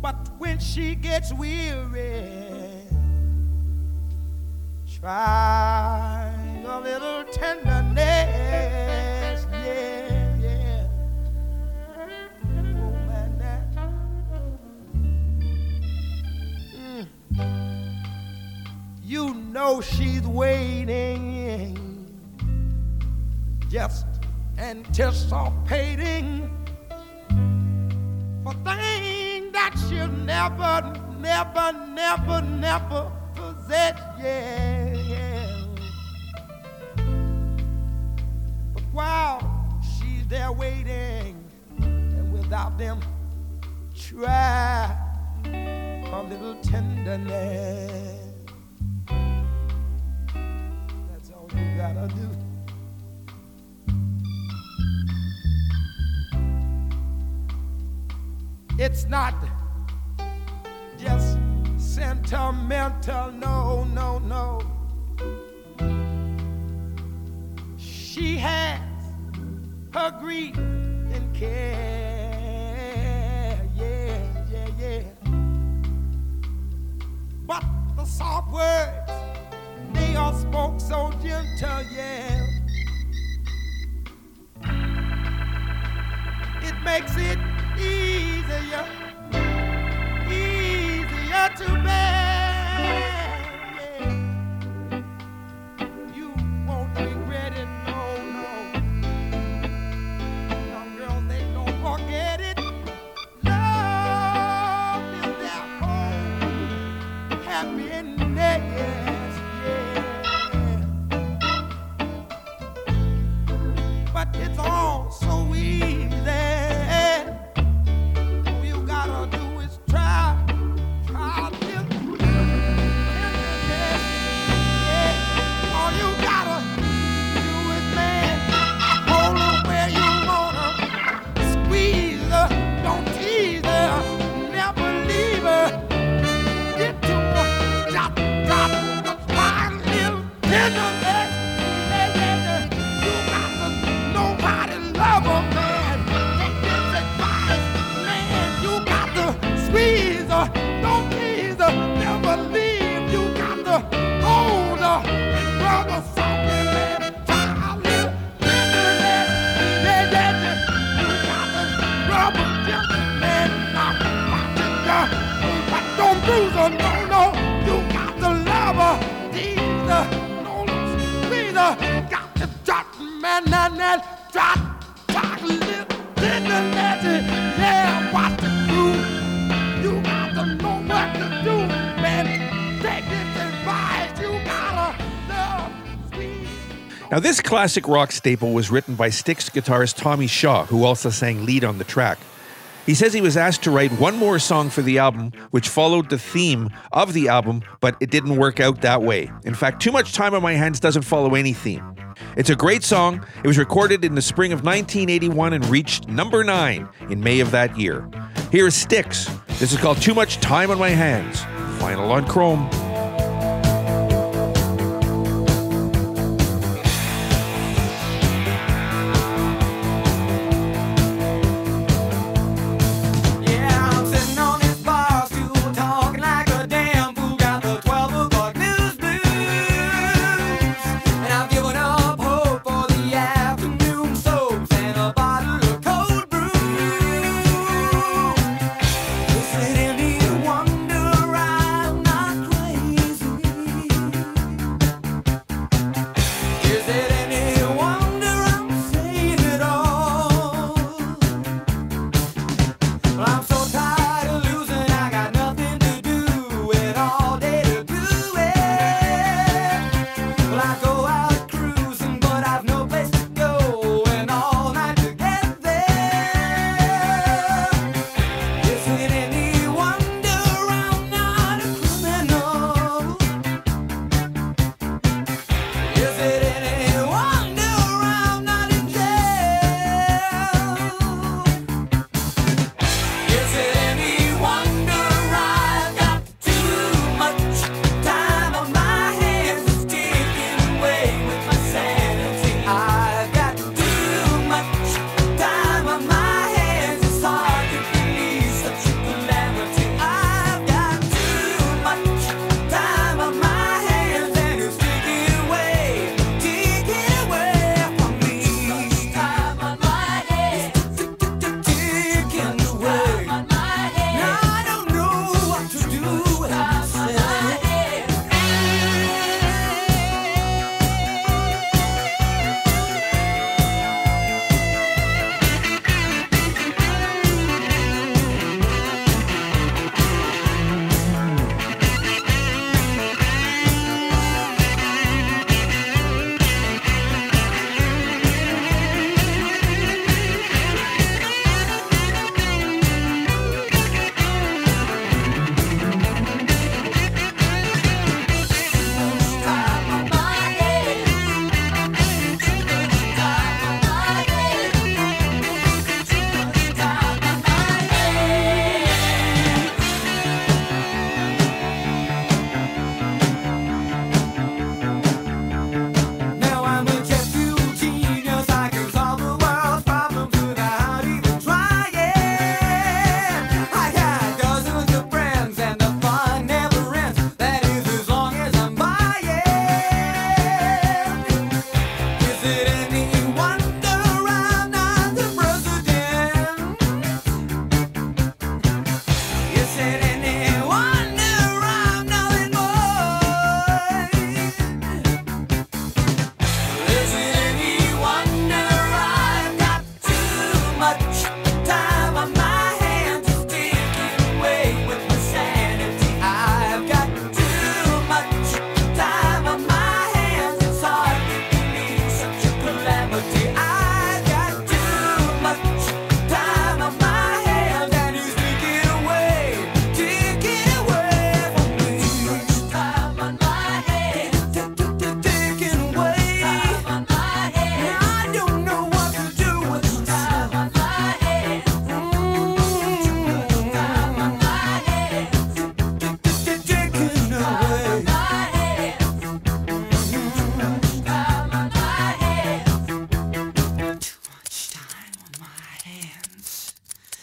But when she gets weary, try a little tenderness. Yeah, yeah. Oh, man, that. Mm. You know she's waiting, just anticipating for things that she'll never, never, never, never possess. Yeah, yeah. But while she's there waiting, and without them, try a little tenderness. That's all you gotta do. It's not just sentimental, no, no, no. She has her grief and care, yeah, yeah, yeah. But the soft words, they are spoke so gentle, yeah. It makes it easier, easier to bear. Classic rock staple was written by Styx guitarist Tommy Shaw, who also sang lead on the track. He says he was asked to write one more song for the album, which followed the theme of the album, but it didn't work out that way. In fact, Too Much Time on My Hands doesn't follow any theme. It's a great song. It was recorded in the spring of 1981 and reached number nine in May of that year. Here is Styx. This is called Too Much Time on My Hands. Vinyl on Chrome.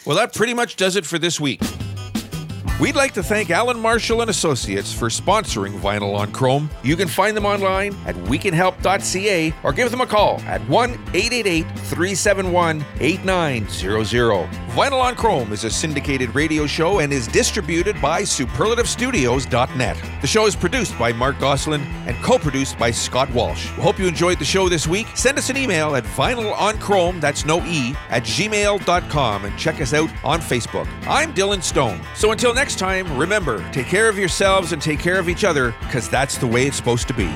Well, that pretty much does it for this week. We'd like to thank Alan Marshall and Associates for sponsoring Vinyl on Chrome. You can find them online at wecanhelp.ca or give them a call at 1-888-371-8900. Vinyl on Chrome is a syndicated radio show and is distributed by superlativestudios.net. The show is produced by Mark Goslin and co-produced by Scott Walsh. We hope you enjoyed the show this week. Send us an email at vinylonchrome, that's no E, at gmail.com and check us out on Facebook. I'm Dylan Stone. So until next time, remember, take care of yourselves and take care of each other because that's the way it's supposed to be.